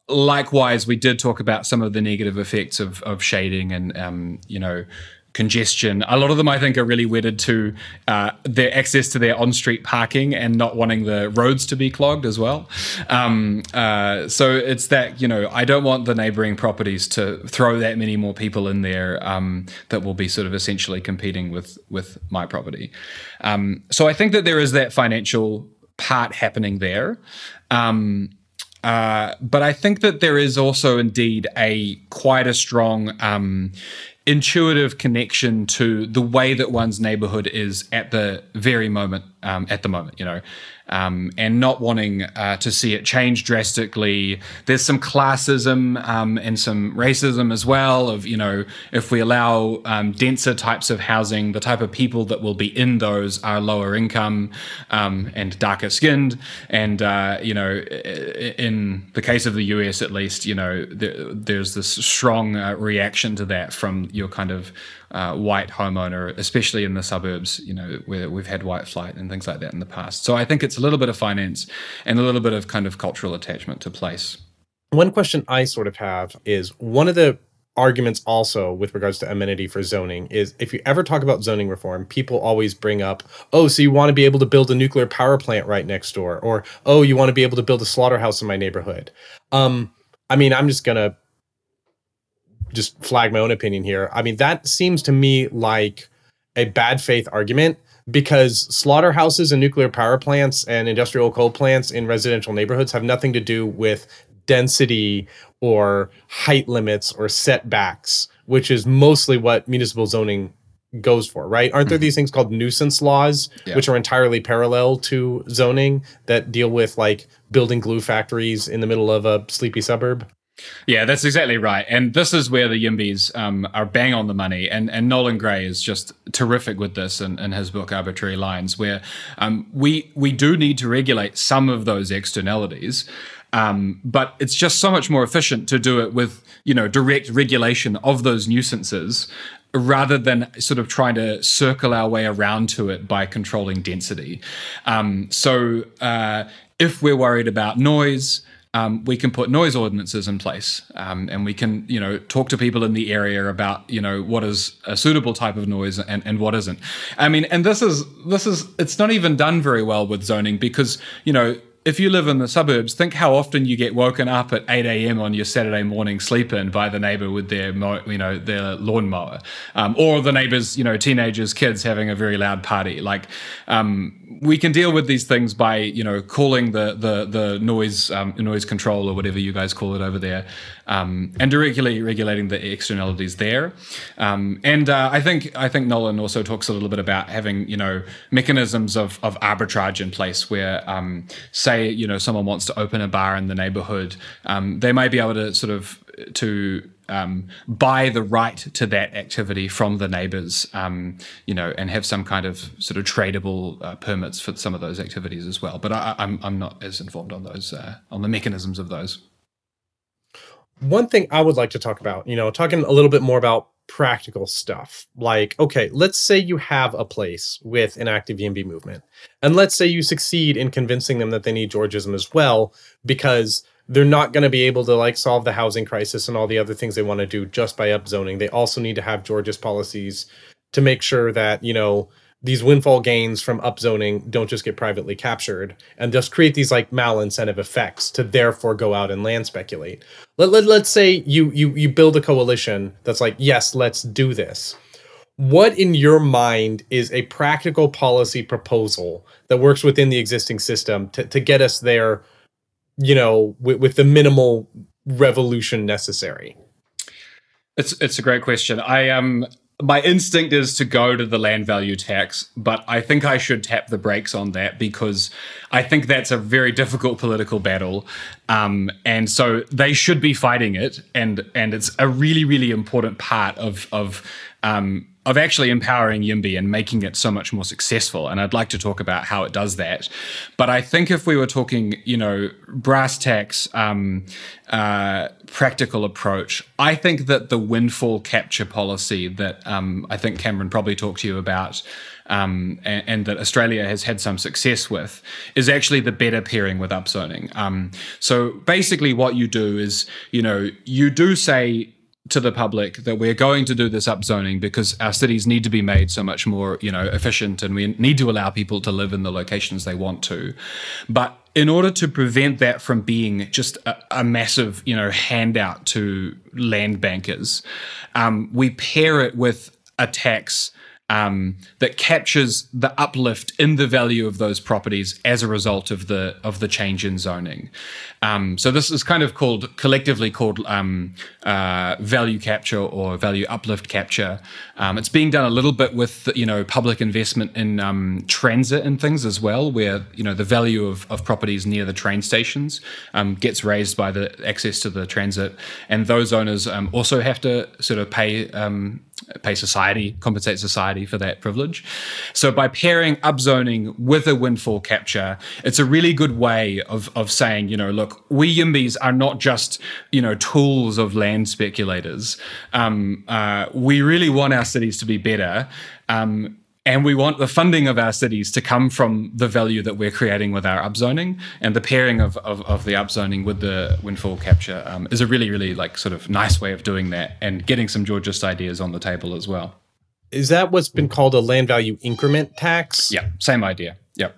C: likewise, we did talk about some of the negative effects of of shading and, um, you know congestion. A lot of them, I think, are really wedded to uh, their access to their on-street parking and not wanting the roads to be clogged as well. Um, uh, so it's that you know I don't want the neighbouring properties to throw that many more people in there um, that will be sort of essentially competing with with my property. Um, so I think that there is that financial part happening there. Um, uh, but I think that there is also indeed a quite a strong um, intuitive connection to the way that one's neighborhood is at the very moment um, at the moment you know um, and not wanting uh, to see it change drastically. There's some classism um, and some racism as well. Of you know, if we allow um, denser types of housing, the type of people that will be in those are lower income um, and darker skinned. And uh, you know, in the case of the US, at least, you know, there, there's this strong uh, reaction to that from your kind of uh, white homeowner, especially in the suburbs, you know, where we've had white flight and things like that in the past. So I think it's a little bit of finance and a little bit of kind of cultural attachment to place.
D: One question I sort of have is one of the arguments also with regards to amenity for zoning is if you ever talk about zoning reform, people always bring up, oh, so you want to be able to build a nuclear power plant right next door, or oh, you want to be able to build a slaughterhouse in my neighborhood. Um, I mean, I'm just gonna just flag my own opinion here. I mean, that seems to me like a bad faith argument because slaughterhouses and nuclear power plants and industrial coal plants in residential neighborhoods have nothing to do with density or height limits or setbacks, which is mostly what municipal zoning goes for, right? Aren't there mm-hmm. these things called nuisance laws, yeah. which are entirely parallel to zoning that deal with like building glue factories in the middle of a sleepy suburb?
C: Yeah, that's exactly right. And this is where the Yimbys um, are bang on the money. And, and Nolan Gray is just terrific with this in, in his book Arbitrary Lines, where um, we we do need to regulate some of those externalities. Um, but it's just so much more efficient to do it with you know direct regulation of those nuisances rather than sort of trying to circle our way around to it by controlling density. Um, so uh, if we're worried about noise, um, we can put noise ordinances in place, um, and we can, you know, talk to people in the area about, you know, what is a suitable type of noise and, and what isn't. I mean, and this is this is it's not even done very well with zoning because, you know, if you live in the suburbs, think how often you get woken up at 8 a.m. on your Saturday morning sleep in by the neighbor with their, you know, their lawnmower, um, or the neighbors, you know, teenagers, kids having a very loud party. Like, um, we can deal with these things by, you know, calling the the the noise um, noise control or whatever you guys call it over there, um, and directly regulating the externalities there. Um, and uh, I think I think Nolan also talks a little bit about having, you know, mechanisms of of arbitrage in place where, um, say you know someone wants to open a bar in the neighborhood, um, they may be able to sort of to um, buy the right to that activity from the neighbors, um, you know, and have some kind of sort of tradable uh, permits for some of those activities as well. But I, am I'm, I'm not as informed on those uh, on the mechanisms of those.
D: One thing I would like to talk about, you know, talking a little bit more about practical stuff. Like, okay, let's say you have a place with an active YIMBY movement, and let's say you succeed in convincing them that they need Georgism as well, because they're not going to be able to like solve the housing crisis and all the other things they want to do just by upzoning. They also need to have Georgist policies to make sure that, you know, these windfall gains from upzoning don't just get privately captured and just create these like malincentive effects to therefore go out and land speculate. Let, let, let's say you you you build a coalition that's like, yes, let's do this. What in your mind is a practical policy proposal that works within the existing system to, to get us there, you know, with, with the minimal revolution necessary?
C: It's it's a great question. I um my instinct is to go to the land value tax, but I think I should tap the brakes on that because I think that's a very difficult political battle, um, and so they should be fighting it, and and it's a really really important part of of um, of actually empowering Yimby and making it so much more successful. And I'd like to talk about how it does that. But I think if we were talking, you know, brass tacks, um, uh, practical approach, I think that the windfall capture policy that um, I think Cameron probably talked to you about. Um, and, and, that Australia has had some success with, is actually the better pairing with upzoning. Um, so basically, what you do is, you know, you do say to the public that we're going to do this upzoning because our cities need to be made so much more, you know, efficient and we need to allow people to live in the locations they want to. But in order to prevent that from being just a, a massive, you know, handout to land bankers, um, we pair it with a tax um, that captures the uplift in the value of those properties as a result of the of the change in zoning. Um, so this is kind of called collectively called um, uh, value capture or value uplift capture. Um, it's being done a little bit with you know public investment in um, transit and things as well, where you know the value of, of properties near the train stations um, gets raised by the access to the transit, and those owners also have to sort of pay pay society, compensate society for that privilege. So by pairing upzoning with a windfall capture, it's a really good way of, of saying, you know, look, we Yimbys are not just, you know, tools of land speculators. Um, uh, we really want our cities to be better. Um, and we want the funding of our cities to come from the value that we're creating with our upzoning. And the pairing of, of, of the upzoning with the windfall capture um, is a really, really like sort of nice way of doing that and getting some Georgist ideas on the table as well.
D: Is that what's been called a land value increment tax?
C: Yeah, same idea. Yep.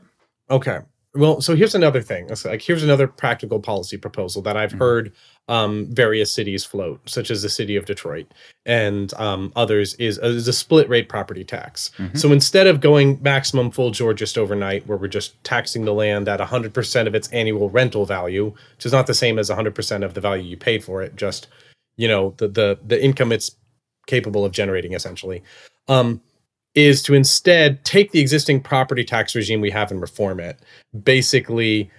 D: Okay. Well, so here's another thing. Like here's another practical policy proposal that I've mm-hmm. heard um, various cities float, such as the city of Detroit and um, others, is, uh, is a split rate property tax. Mm-hmm. So instead of going maximum full Georgist overnight, where we're just taxing the land at 100% of its annual rental value, which is not the same as 100% of the value you paid for it, just you know the the the income it's capable of generating essentially. Um, is to instead take the existing property tax regime we have and reform it. Basically,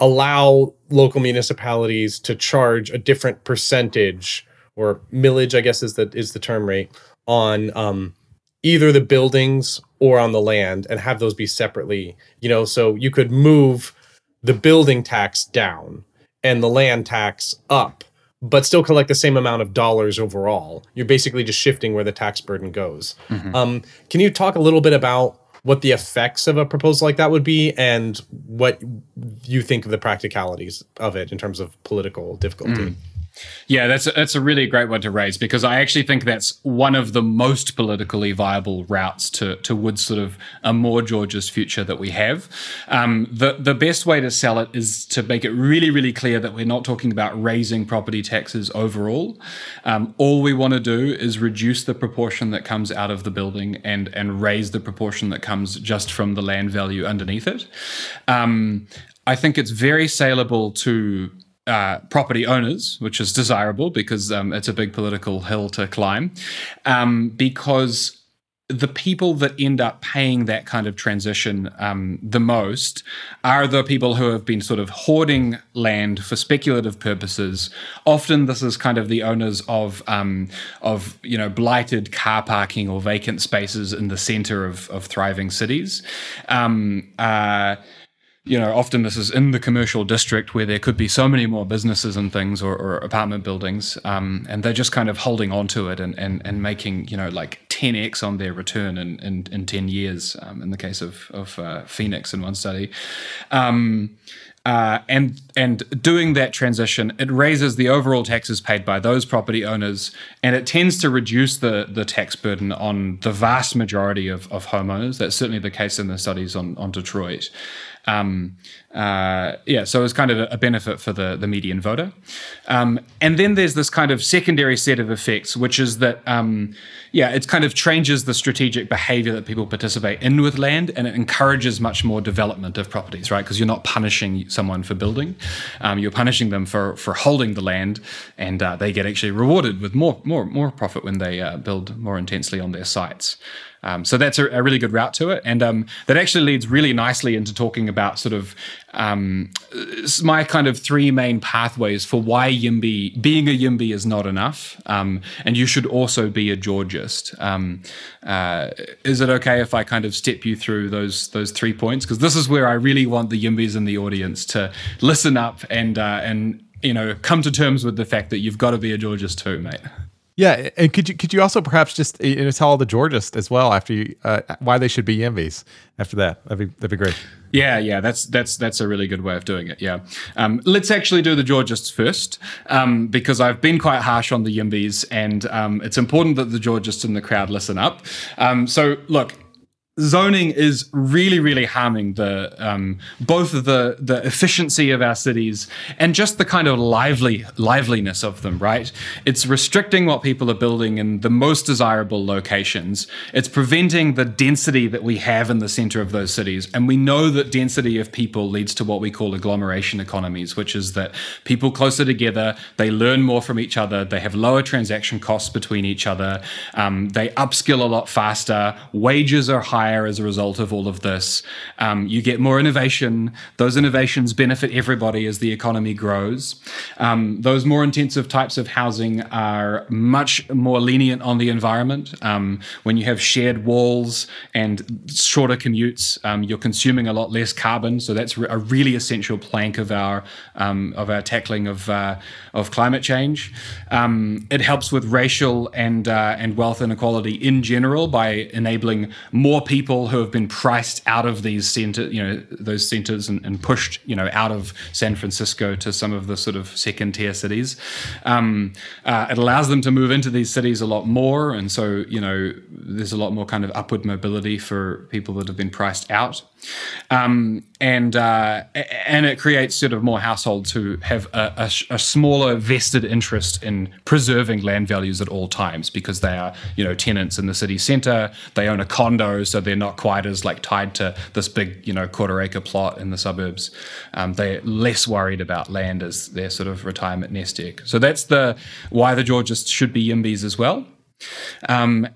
D: allow local municipalities to charge a different percentage or millage, I guess is the is the term rate on um, either the buildings or on the land, and have those be separately. You know, so you could move the building tax down and the land tax up, but still collect the same amount of dollars overall. You're basically just shifting where the tax burden goes. Um, can you talk a little bit about what the effects of a proposal like that would be and what you think of the practicalities of it in terms of political difficulty? Hmm.
C: Yeah, that's a, that's a really great one to raise because I actually think that's one of the most politically viable routes to towards sort of a more Georgist future that we have. Um, the the best way to sell it is to make it really really clear that we're not talking about raising property taxes overall. Um, all we want to do is reduce the proportion that comes out of the building and and raise the proportion that comes just from the land value underneath it. Um, I think it's very saleable to uh, property owners, which is desirable because um, it's a big political hill to climb, um, because the people that end up paying that kind of transition um, the most are the people who have been sort of hoarding land for speculative purposes. Often, this is kind of the owners of um, of you know blighted car parking or vacant spaces in the center of, of thriving cities. Um, uh, you know, often this is in the commercial district where there could be so many more businesses and things or, or apartment buildings, um, and they're just kind of holding on to it and, and, and making, you know, like 10x on their return in, in, in 10 years, um, in the case of, of uh, Phoenix in one study. Um, uh, and and doing that transition, it raises the overall taxes paid by those property owners, and it tends to reduce the the tax burden on the vast majority of, of homeowners. That's certainly the case in the studies on on Detroit. Um, uh, yeah, so it's kind of a, benefit for the, the median voter. Um, and then there's this kind of secondary set of effects, which is that, um, yeah, it kind of changes the strategic behavior that people participate in with land and it encourages much more development of properties, right? Because you're not punishing someone for building, um, you're punishing them for, for holding the land, and uh, they get actually rewarded with more, more, more profit when they uh, build more intensely on their sites. Um, so that's a, a, really good route to it, and um, that actually leads really nicely into talking about sort of um, my kind of three main pathways for why YIMBY being a YIMBY is not enough, um, and you should also be a Georgist. Um, uh, is it okay if I kind of step you through those those three points? Because this is where I really want the YIMBYs in the audience to listen up and uh, and you know come to terms with the fact that you've got to be a Georgist too, mate.
B: Yeah, and could you could you also perhaps just you know, tell the Georgists as well after you uh, why they should be YIMBYs after that? That'd be that'd be great.
C: Yeah, yeah, that's that's that's a really good way of doing it. Yeah, um, let's actually do the Georgists first um, because I've been quite harsh on the YIMBYs, and um, it's important that the Georgists in the crowd listen up. Um, so look zoning is really, really harming the um, both the the efficiency of our cities and just the kind of lively liveliness of them. Right? It's restricting what people are building in the most desirable locations. It's preventing the density that we have in the center of those cities, and we know that density of people leads to what we call agglomeration economies, which is that people closer together, they learn more from each other, they have lower transaction costs between each other, um, they upskill a lot faster, wages are higher higher as a result of all of this. Um, you get more innovation. Those innovations benefit everybody as the economy grows. Um, those more intensive types of housing are much more lenient on the environment. Um, when you have shared walls and shorter commutes, um, you're consuming a lot less carbon. So that's a really essential plank of our um, of our tackling of uh, of climate change. Um, it helps with racial and uh, and wealth inequality in general by enabling more people people who have been priced out of these center, you know, those centers and, and, pushed, you know, out of San Francisco to some of the sort of second tier cities. Um, uh, it allows them to move into these cities a lot more, and so you know, there's a lot more kind of upward mobility for people that have been priced out. Um, and uh, and it creates sort of more households who have a, a, a, smaller vested interest in preserving land values at all times because they are you know tenants in the city centre. They own a condo, so they're not quite as like tied to this big you know quarter acre plot in the suburbs. Um, they're less worried about land as their sort of retirement nest egg. So that's the why the Georgists should be YIMBYs as well. Um,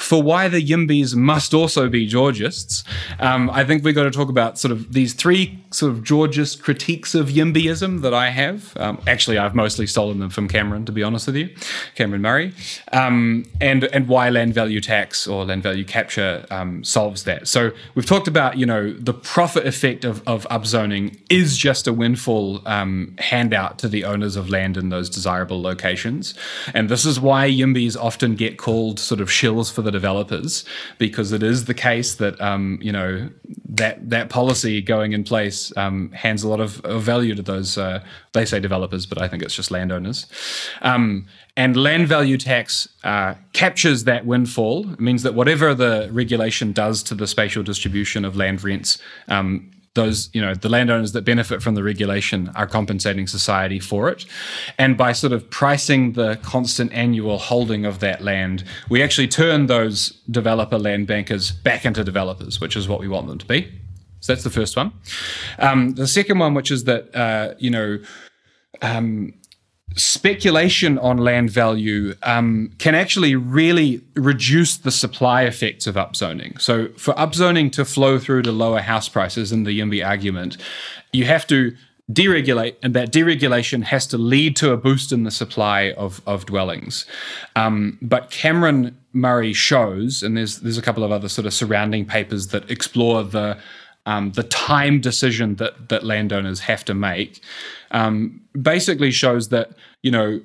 C: for why the Yimbys must also be Georgists, um, I think we've got to talk about sort of these three sort of Georgist critiques of Yimbyism that I have. Um, actually, I've mostly stolen them from Cameron, to be honest with you, Cameron Murray, um, and and why land value tax or land value capture um, solves that. So we've talked about you know the profit effect of of upzoning is just a windfall um, handout to the owners of land in those desirable locations, and this is why Yimbys often get called sort of shills for the developers because it is the case that um, you know that that policy going in place um, hands a lot of, of value to those uh, they say developers, but I think it's just landowners. Um, and land value tax uh, captures that windfall. It means that whatever the regulation does to the spatial distribution of land rents, um, those you know the landowners that benefit from the regulation are compensating society for it. And by sort of pricing the constant annual holding of that land we actually turn those developer land bankers back into developers which is what we want them to be. So that's the first one. Um, the second one which is that uh, you know um, speculation on land value um, can actually really reduce the supply effects of upzoning. So, for upzoning to flow through to lower house prices in the YIMBY argument, you have to deregulate, and that deregulation has to lead to a boost in the supply of, of dwellings. Um, but Cameron Murray shows, and there's there's a couple of other sort of surrounding papers that explore the um, the time decision that that landowners have to make um, basically shows that you know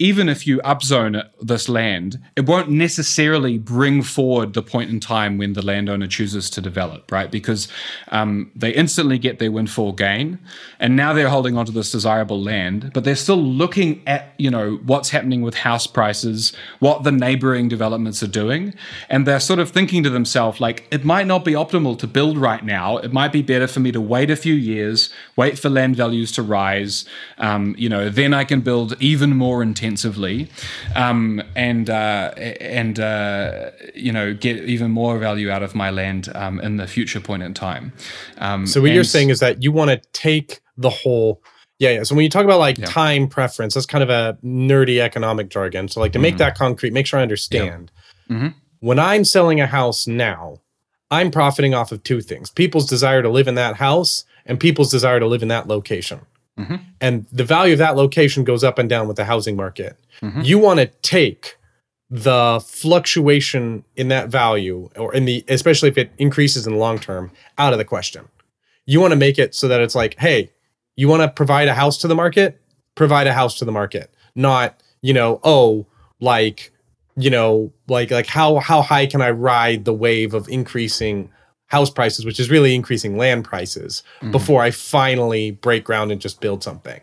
C: even if you upzone this land, it won't necessarily bring forward the point in time when the landowner chooses to develop, right? Because um, they instantly get their windfall gain, and now they're holding onto this desirable land, but they're still looking at you know what's happening with house prices, what the neighboring developments are doing, and they're sort of thinking to themselves like, it might not be optimal to build right now. It might be better for me to wait a few years, wait for land values to rise. Um, you know, then I can build even more intensely intensively, um, and uh, and uh, you know get even more value out of my land um, in the future point in time.
D: Um, so what you're saying is that you want to take the whole. Yeah, yeah. So when you talk about like yeah. time preference, that's kind of a nerdy economic jargon. So like to make mm-hmm. that concrete, make sure I understand. Yeah. Mm-hmm. When I'm selling a house now, I'm profiting off of two things: people's desire to live in that house and people's desire to live in that location. Mm-hmm. And the value of that location goes up and down with the housing market. Mm-hmm. You want to take the fluctuation in that value or in the especially if it increases in the long term out of the question. You want to make it so that it's like, hey, you want to provide a house to the market? Provide a house to the market. Not, you know, oh, like, you know, like like how how high can I ride the wave of increasing house prices, which is really increasing land prices, mm-hmm. before I finally break ground and just build something.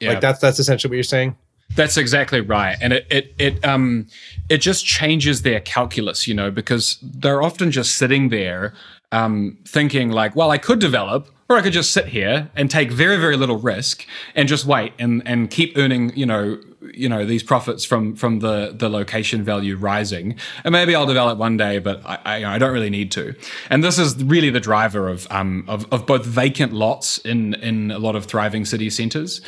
D: Yeah. Like that's that's essentially what you're saying.
C: That's exactly right, and it it it um it just changes their calculus, you know, because they're often just sitting there um, thinking like, well, I could develop, or I could just sit here and take very very little risk and just wait and and keep earning, you know, you know these profits from from the the location value rising. And maybe i'll develop one day but i i, I don't really need to. And this is really the driver of um of, of both vacant lots in in a lot of thriving city centers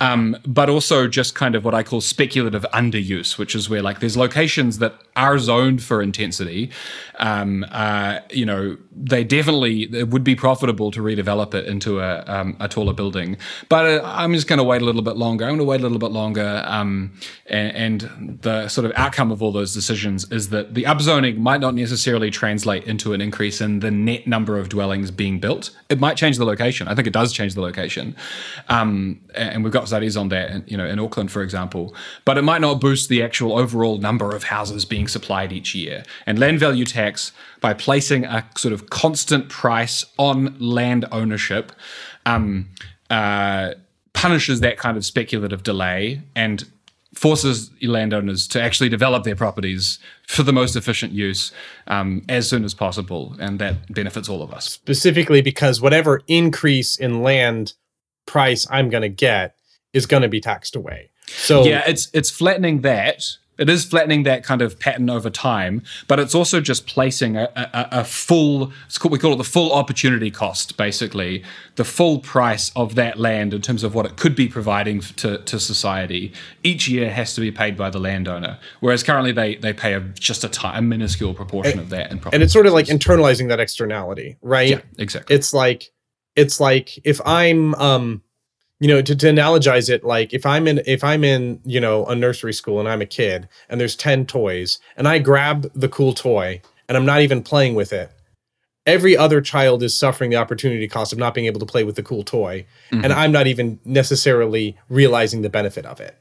C: um but also just kind of what i call speculative underuse which is where like there's locations that are zoned for intensity um uh you know they definitely it would be profitable to redevelop it into a um, a taller building. But uh, i'm just going to wait a little bit longer. I'm going to wait a little bit longer um, and, and, the sort of outcome of all those decisions is that the upzoning might not necessarily translate into an increase in the net number of dwellings being built. It might change the location. I think it does change the location, um, and we've got studies on that. In, you know, in Auckland, for example, but it might not boost the actual overall number of houses being supplied each year. And land value tax, by placing a sort of constant price on land ownership. Um, uh, punishes that kind of speculative delay and forces landowners to actually develop their properties for the most efficient use um, as soon as possible, and that benefits all of us.
D: Specifically, because whatever increase in land price I'm going to get is going to be taxed away. So
C: yeah, it's it's flattening that, it is flattening that kind of pattern over time, but it's also just placing a, a, a full, called, we call it the full opportunity cost, basically, the full price of that land in terms of what it could be providing to, to society each year has to be paid by the landowner. Whereas currently they, they pay a, just a, t- a minuscule proportion
D: and,
C: of that. In
D: and it's sort of like internalizing that externality, right?
C: Yeah, exactly.
D: It's like, it's like if I'm, um, you know to, to analogize it like if i'm in if i'm in you know a nursery school and i'm a kid and there's 10 toys and i grab the cool toy and i'm not even playing with it every other child is suffering the opportunity cost of not being able to play with the cool toy mm-hmm. and i'm not even necessarily realizing the benefit of it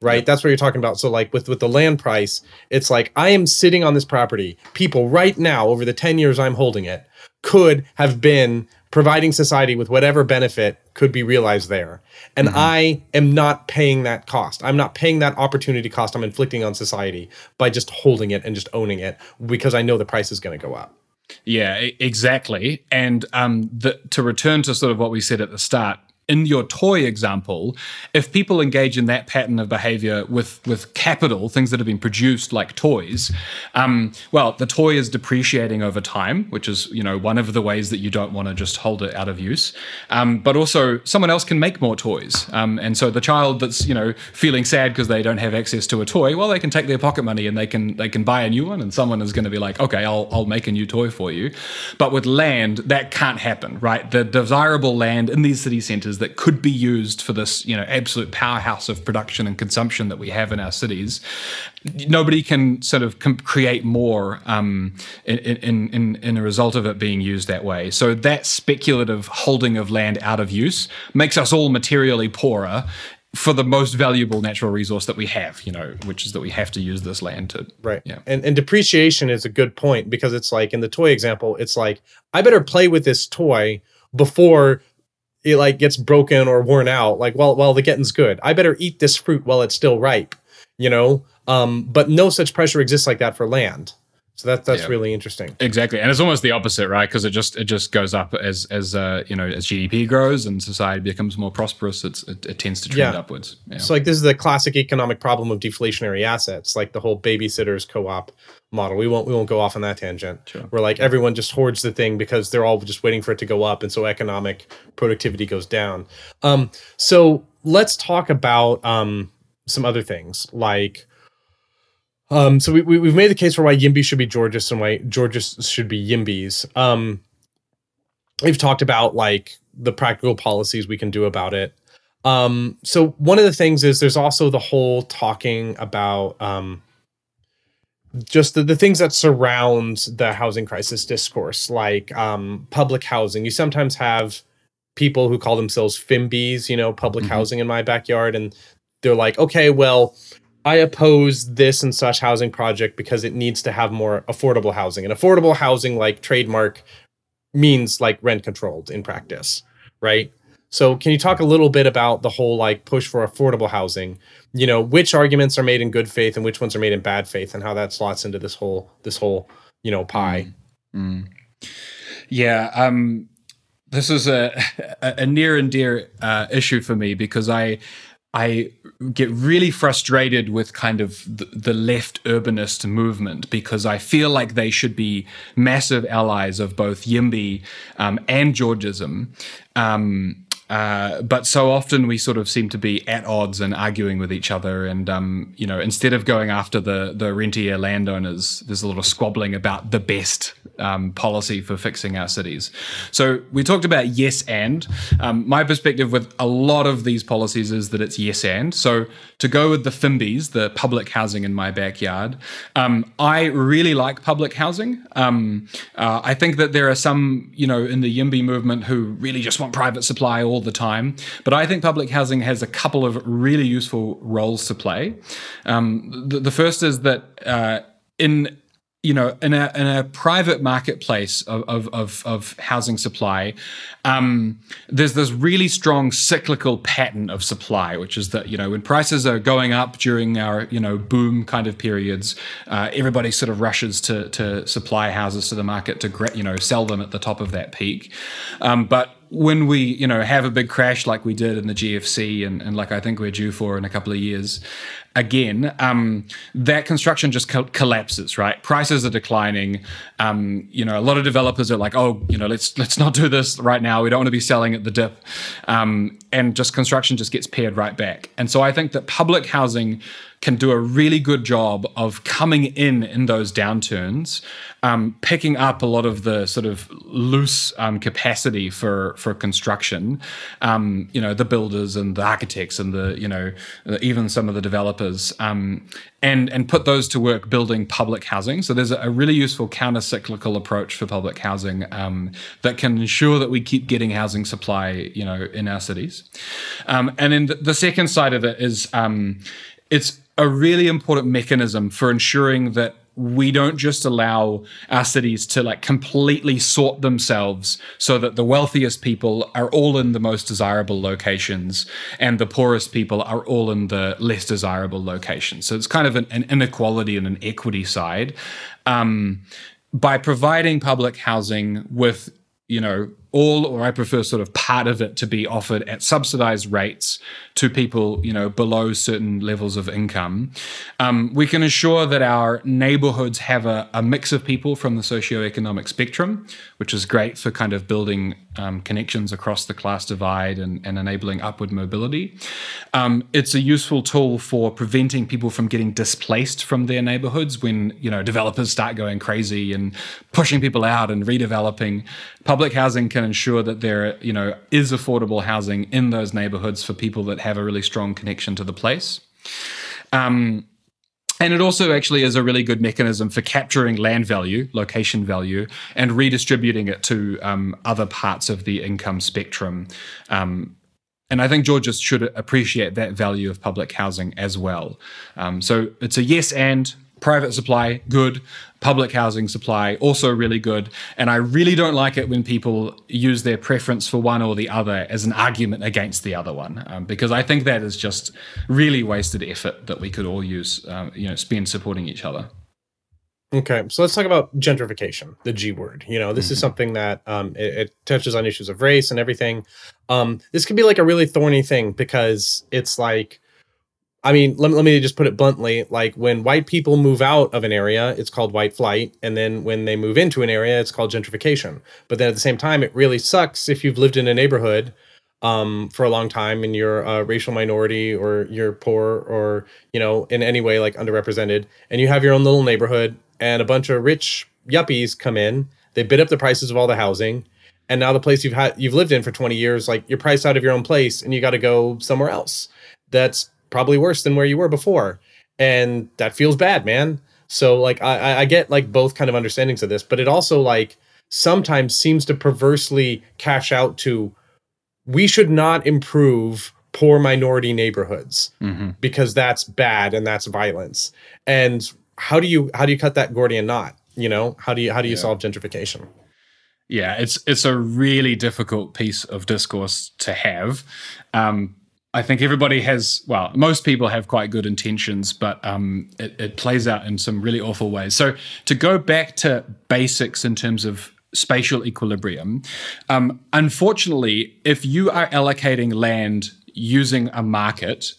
D: right yep. that's what you're talking about so like with with the land price it's like i am sitting on this property people right now over the 10 years i'm holding it could have been providing society with whatever benefit could be realized there. And mm-hmm. I am not paying that cost. I'm not paying that opportunity cost I'm inflicting on society by just holding it and just owning it because I know the price is going to go up.
C: Yeah, exactly. And um, the, to return to sort of what we said at the start, in your toy example, if people engage in that pattern of behavior with with capital, things that have been produced like toys, um, well, the toy is depreciating over time, which is you know one of the ways that you don't want to just hold it out of use. Um, but also, someone else can make more toys, um, and so the child that's you know feeling sad because they don't have access to a toy, well, they can take their pocket money and they can they can buy a new one, and someone is going to be like, okay, I'll I'll make a new toy for you. But with land, that can't happen, right? The desirable land in these city centers that could be used for this, you know, absolute powerhouse of production and consumption that we have in our cities. Nobody can sort of create more um, in, in, in, in a result of it being used that way. So that speculative holding of land out of use makes us all materially poorer for the most valuable natural resource that we have, you know, which is that we have to use this land to
D: right. Yeah, and and depreciation is a good point because it's like in the toy example, it's like I better play with this toy before it like gets broken or worn out like well well the getting's good. I better eat this fruit while it's still ripe you know? Um but no such pressure exists like that for land so that that's yeah. really interesting
C: exactly and it's almost the opposite right because it just it just goes up as as uh you know as gdp grows and society becomes more prosperous it's it, it tends to trend yeah. upwards
D: yeah. so like this is the classic economic problem of deflationary assets like the whole babysitters co-op model. We won't we won't go off on that tangent. Sure. Where like everyone just hoards the thing because they're all just waiting for it to go up, and so economic productivity goes down. Um, so let's talk about um, some other things like. Um, so we, we have made the case for why YIMBY should be Georgists and why Georgists should be YIMBYs. Um, we've talked about like the practical policies we can do about it. Um, so one of the things is there's also the whole talking about um, just the, the things that surround the housing crisis discourse, like um, public housing. You sometimes have people who call themselves PHIMBYs, you know, public mm-hmm. housing in my backyard, and they're like, okay, well, I oppose this and such housing project because it needs to have more affordable housing. And affordable housing, like trademark, means like rent controlled in practice, right? So, can you talk a little bit about the whole like push for affordable housing? You know, which arguments are made in good faith and which ones are made in bad faith, and how that slots into this whole this whole you know pie.
C: Mm. Mm. Yeah, um, this is a, a, near and dear uh, issue for me because I I get really frustrated with kind of the, the, left urbanist movement because I feel like they should be massive allies of both YIMBY um, and Georgism. Um, uh, but so often we sort of seem to be at odds and arguing with each other. And, um, you know, instead of going after the, the rentier landowners, there's a lot of squabbling about the best um, policy for fixing our cities. So we talked about yes and. Um, my perspective with a lot of these policies is that it's yes and. So to go with the PHIMBYs, the public housing in my backyard, um, I really like public housing. Um, uh, I think that there are some, you know, in the YIMBY movement who really just want private supply all the time. But I think public housing has a couple of really useful roles to play. Um, the, the, first is that uh, in you know, in a in a private marketplace of of of, of housing supply, um, there's this really strong cyclical pattern of supply, which is that you know when prices are going up during our you know boom kind of periods, uh, everybody sort of rushes to to supply houses to the market to you know sell them at the top of that peak, um, but when we, you know, have a big crash like we did in the GFC and, and like I think we're due for in a couple of years, again, um, that construction just co- collapses, right? Prices are declining. Um, you know, a lot of developers are like, oh, you know, let's let's not do this right now. We don't want to be selling at the dip, um, and just construction just gets pared right back. And so I think that public housing can do a really good job of coming in in those downturns, um, picking up a lot of the sort of loose um, capacity for for construction. Um, you know, the builders and the architects and the you know even some of the developers, um, and and put those to work building public housing. So there's a, really useful counter cyclical approach for public housing um, that can ensure that we keep getting housing supply, you know, in our cities. Um, and then the, the, second side of it is it's a really important mechanism for ensuring that we don't just allow our cities to like completely sort themselves so that the wealthiest people are all in the most desirable locations and the poorest people are all in the less desirable locations. So it's kind of an, an inequality and an equity side. Um, by providing public housing with you know, all or I prefer sort of part of it to be offered at subsidized rates to people, you know, below certain levels of income. Um, we can ensure that our neighborhoods have a, a, mix of people from the socioeconomic spectrum, which is great for kind of building um, connections across the class divide and, and enabling upward mobility. Um, it's a useful tool for preventing people from getting displaced from their neighborhoods when, you know, developers start going crazy and pushing people out and redeveloping. Public housing can ensure that there, you know, is affordable housing in those neighborhoods for people that have a really strong connection to the place. Um, and it also actually is a really good mechanism for capturing land value, location value, and redistributing it to um, other parts of the income spectrum. Um, and I think Georgians should appreciate that value of public housing as well. Um, so it's a yes and private supply, good. Public housing supply, also really good. And I really don't like it when people use their preference for one or the other as an argument against the other one, um, because I think that is just really wasted effort that we could all use, um, you know, spend supporting each other.
D: Okay, so let's talk about gentrification, the G word. You know, this mm-hmm. is something that um, it, it, touches on issues of race and everything. Um, this could be like a really thorny thing because it's like I mean, let, let me just put it bluntly. Like when white people move out of an area, it's called white flight. And then when they move into an area, it's called gentrification. But then at the same time, it really sucks if you've lived in a neighborhood um, for a long time and you're a racial minority or you're poor or, you know, in any way like underrepresented and you have your own little neighborhood and a bunch of rich yuppies come in, they bid up the prices of all the housing. And now the place you've had you've lived in for 20 years, like you're priced out of your own place and you got to go somewhere else. That's probably worse than where you were before. And that feels bad man. So like i i get like both kind of understandings of this but it also like sometimes seems to perversely cash out to we should not improve poor minority neighborhoods mm-hmm. because that's bad and that's violence. And how do you how do you cut that gordian knot you know? How do you how do you yeah. solve gentrification?
C: Yeah it's it's a really difficult piece of discourse to have. Um, I think everybody has, well, most people have quite good intentions, but um, it, it, plays out in some really awful ways. So, to go back to basics in terms of spatial equilibrium, um, unfortunately, if you are allocating land using a market,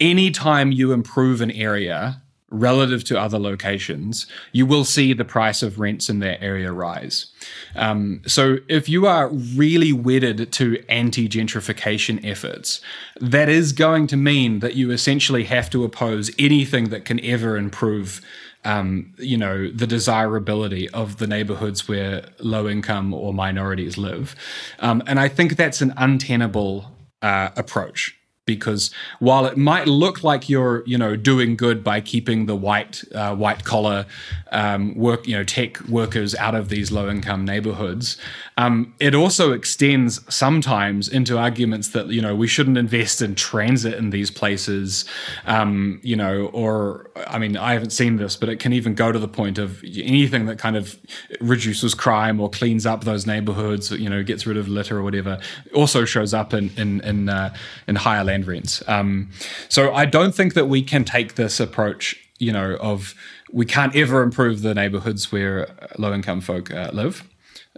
C: anytime you improve an area, relative to other locations, you will see the price of rents in that area rise. Um, so, if you are really wedded to anti gentrification efforts, that is going to mean that you essentially have to oppose anything that can ever improve. Um, you know the desirability of the neighborhoods where low income or minorities live, um, and I think that's an untenable uh, approach because while it might look like you're you know doing good by keeping the white uh, white collar um, work you know tech workers out of these low income neighborhoods um, it also extends sometimes into arguments that you know we shouldn't invest in transit in these places um, you know or I mean I haven't seen this but it can even go to the point of anything that kind of reduces crime or cleans up those neighborhoods you know gets rid of litter or whatever also shows up in in in, uh, in higher land rents. Um, so I don't think that we can take this approach, you know, of we can't ever improve the neighborhoods where low income folk uh, live.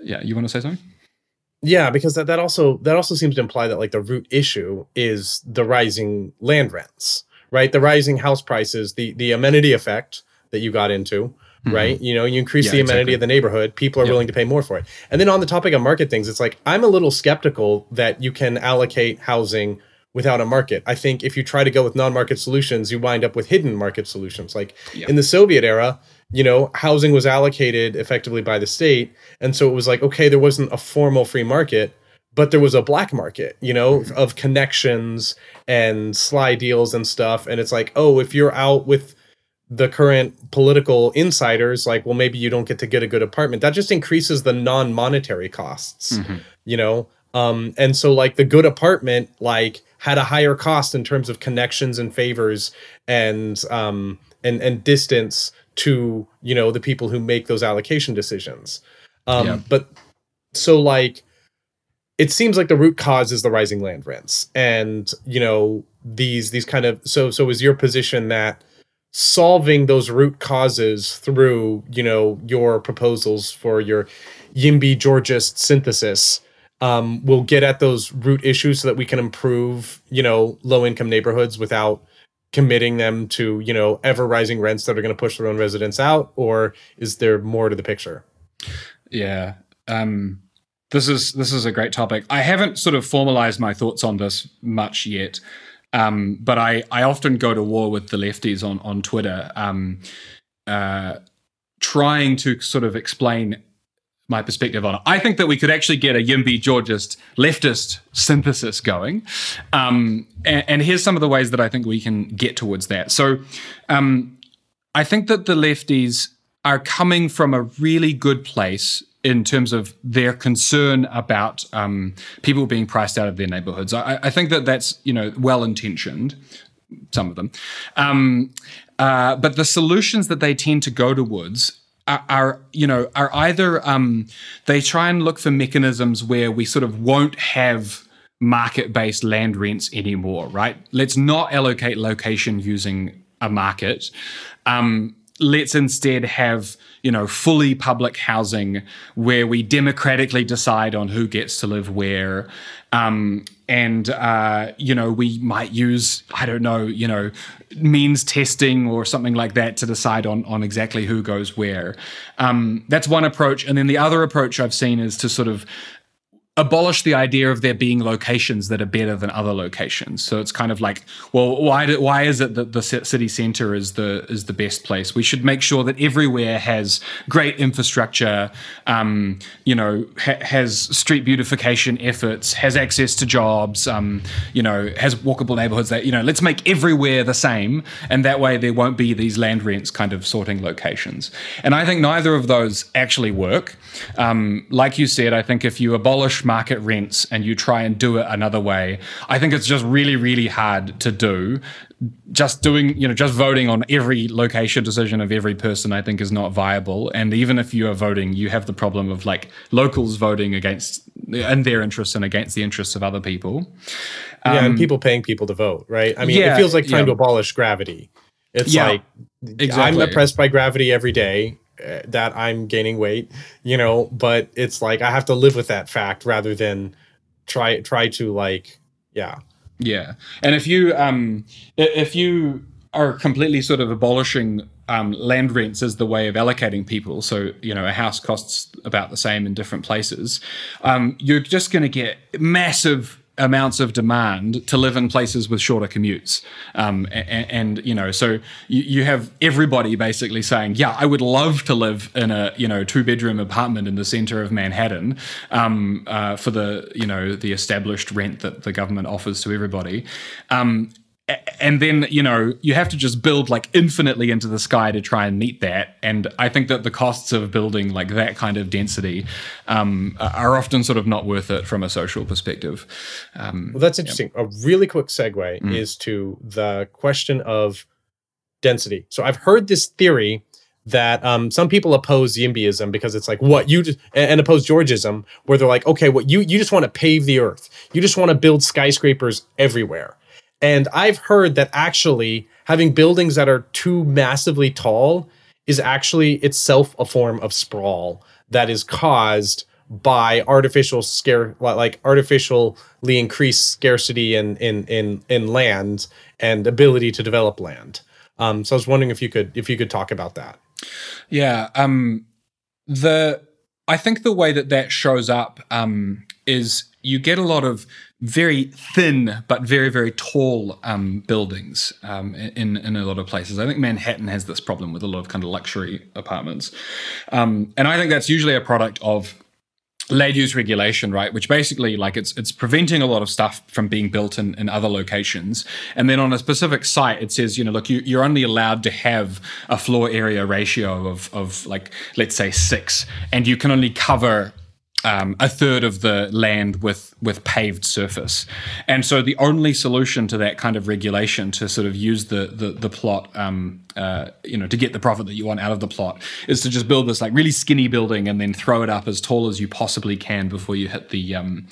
C: Yeah, you want to say something?
D: Yeah, because that, that also that also seems to imply that like the root issue is the rising land rents, right? The rising house prices, the the amenity effect that you got into,
C: Mm-hmm.
D: right? You know, you increase
C: Yeah,
D: the amenity
C: exactly.
D: of the neighborhood, people are
C: Yep.
D: willing to pay more for it. And then on the topic of market things, it's like I'm a little skeptical that you can allocate housing without a market. I think if you try to go with non-market solutions, you wind up with hidden market solutions. Like
C: Yep.
D: in the Soviet era, you know, housing was allocated effectively by the state, and so it was like okay, there wasn't a formal free market, but there was a black market, you know,
C: Mm-hmm.
D: of connections and sly deals and stuff. And it's like, oh, if you're out with the current political insiders, like, well, maybe you don't get to get a good apartment. That just increases the non-monetary costs,
C: Mhm.
D: you know. Um, and so like the good apartment, like had a higher cost in terms of connections and favors and um and and distance to you know the people who make those allocation decisions. Um,
C: Yeah.
D: but so like it seems like the root cause is the rising land rents and you know these these kind of so so is your position that solving those root causes through you know your proposals for your yimby georgist synthesis um, will get at those root issues so that we can improve you know low income neighborhoods without committing them to you know ever rising rents that are going to push their own residents out or is there more to the picture
C: Yeah. Um, this is this is a great topic. I haven't sort of formalized my thoughts on this much yet, um, but I I often go to war with the lefties on on Twitter, um, uh, trying to sort of explain my perspective on it. I think that we could actually get a Yimby Georgist leftist synthesis going. Um, and, and here's some of the ways that I think we can get towards that. So um, I think that the lefties are coming from a really good place in terms of their concern about um, people being priced out of their neighborhoods. I, I think that that's you know well intentioned, some of them, um, uh, but the solutions that they tend to go towards are, are you know are either um, they try and look for mechanisms where we sort of won't have market-based land rents anymore, right? Let's not allocate location using a market. Um, let's instead have you know fully public housing where we democratically decide on who gets to live where um, and uh, you know we might use i don't know you know means testing or something like that to decide on on exactly who goes where. Um, that's one approach. And then the other approach i've seen is to sort of abolish the idea of there being locations that are better than other locations. So it's kind of like, well, why do, why is it that the city center is the is the best place? We should make sure that everywhere has great infrastructure, um, you know, ha- has street beautification efforts, has access to jobs, um, you know, has walkable neighborhoods. That you know, let's make everywhere the same, and that way there won't be these land rents kind of sorting locations. And I think neither of those actually work. Um, like you said, I think if you abolish market rents and you try and do it another way, I think it's just really, really hard to do. Just doing, you know, just voting on every location decision of every person, I think, is not viable. And even if you are voting, you have the problem of like locals voting against in their interests and against the interests of other people.
D: yeah and people paying people to vote right i mean
C: Um, yeah,
D: it feels like trying
C: yeah.
D: to abolish gravity it's
C: Yeah,
D: like i'm
C: exactly.
D: oppressed by gravity every day that i'm gaining weight you know but it's like i have to live with that fact rather than try try to like yeah.
C: Yeah, and if you um, if you are completely sort of abolishing um, land rents as the way of allocating people, so you know a house costs about the same in different places, um, you're just going to get massive amounts of demand to live in places with shorter commutes. Um, and, and you know so you, you have everybody basically saying yeah i would love to live in a you know two bedroom apartment in the center of manhattan um, uh, for the you know the established rent that the government offers to everybody. Um, and then you know you have to just build like infinitely into the sky to try and meet that. And i think that the costs of building like that kind of density um, are often sort of not worth it from a social perspective. Um,
D: well that's interesting. A really quick segue
C: Mm.
D: is to the question of density. So i've heard this theory that um, some people oppose yimbyism because it's like what you just and and oppose georgism where they're like okay what you you just want to pave the earth. You just want to build skyscrapers everywhere and i've heard that actually having buildings that are too massively tall is actually itself a form of sprawl that is caused by artificial scare like artificially increased scarcity in in in in land and ability to develop land. Um, so I was wondering if you could if you could talk about that.
C: Yeah, um, the I think the way that that shows up um, is you get a lot of very thin but very very tall um, buildings um, in in a lot of places. I think Manhattan has this problem with a lot of kind of luxury apartments, um, and I think that's usually a product of land use regulation, right? Which basically like it's it's preventing a lot of stuff from being built in, in other locations. And then on a specific site, it says, you know, look, you, you're only allowed to have a floor area ratio of of like let's say six, and you can only cover um, a third of the land with with paved surface, and so the only solution to that kind of regulation to sort of use the the, the plot, um, uh, you know, to get the profit that you want out of the plot, is to just build this like really skinny building and then throw it up as tall as you possibly can before you hit the um,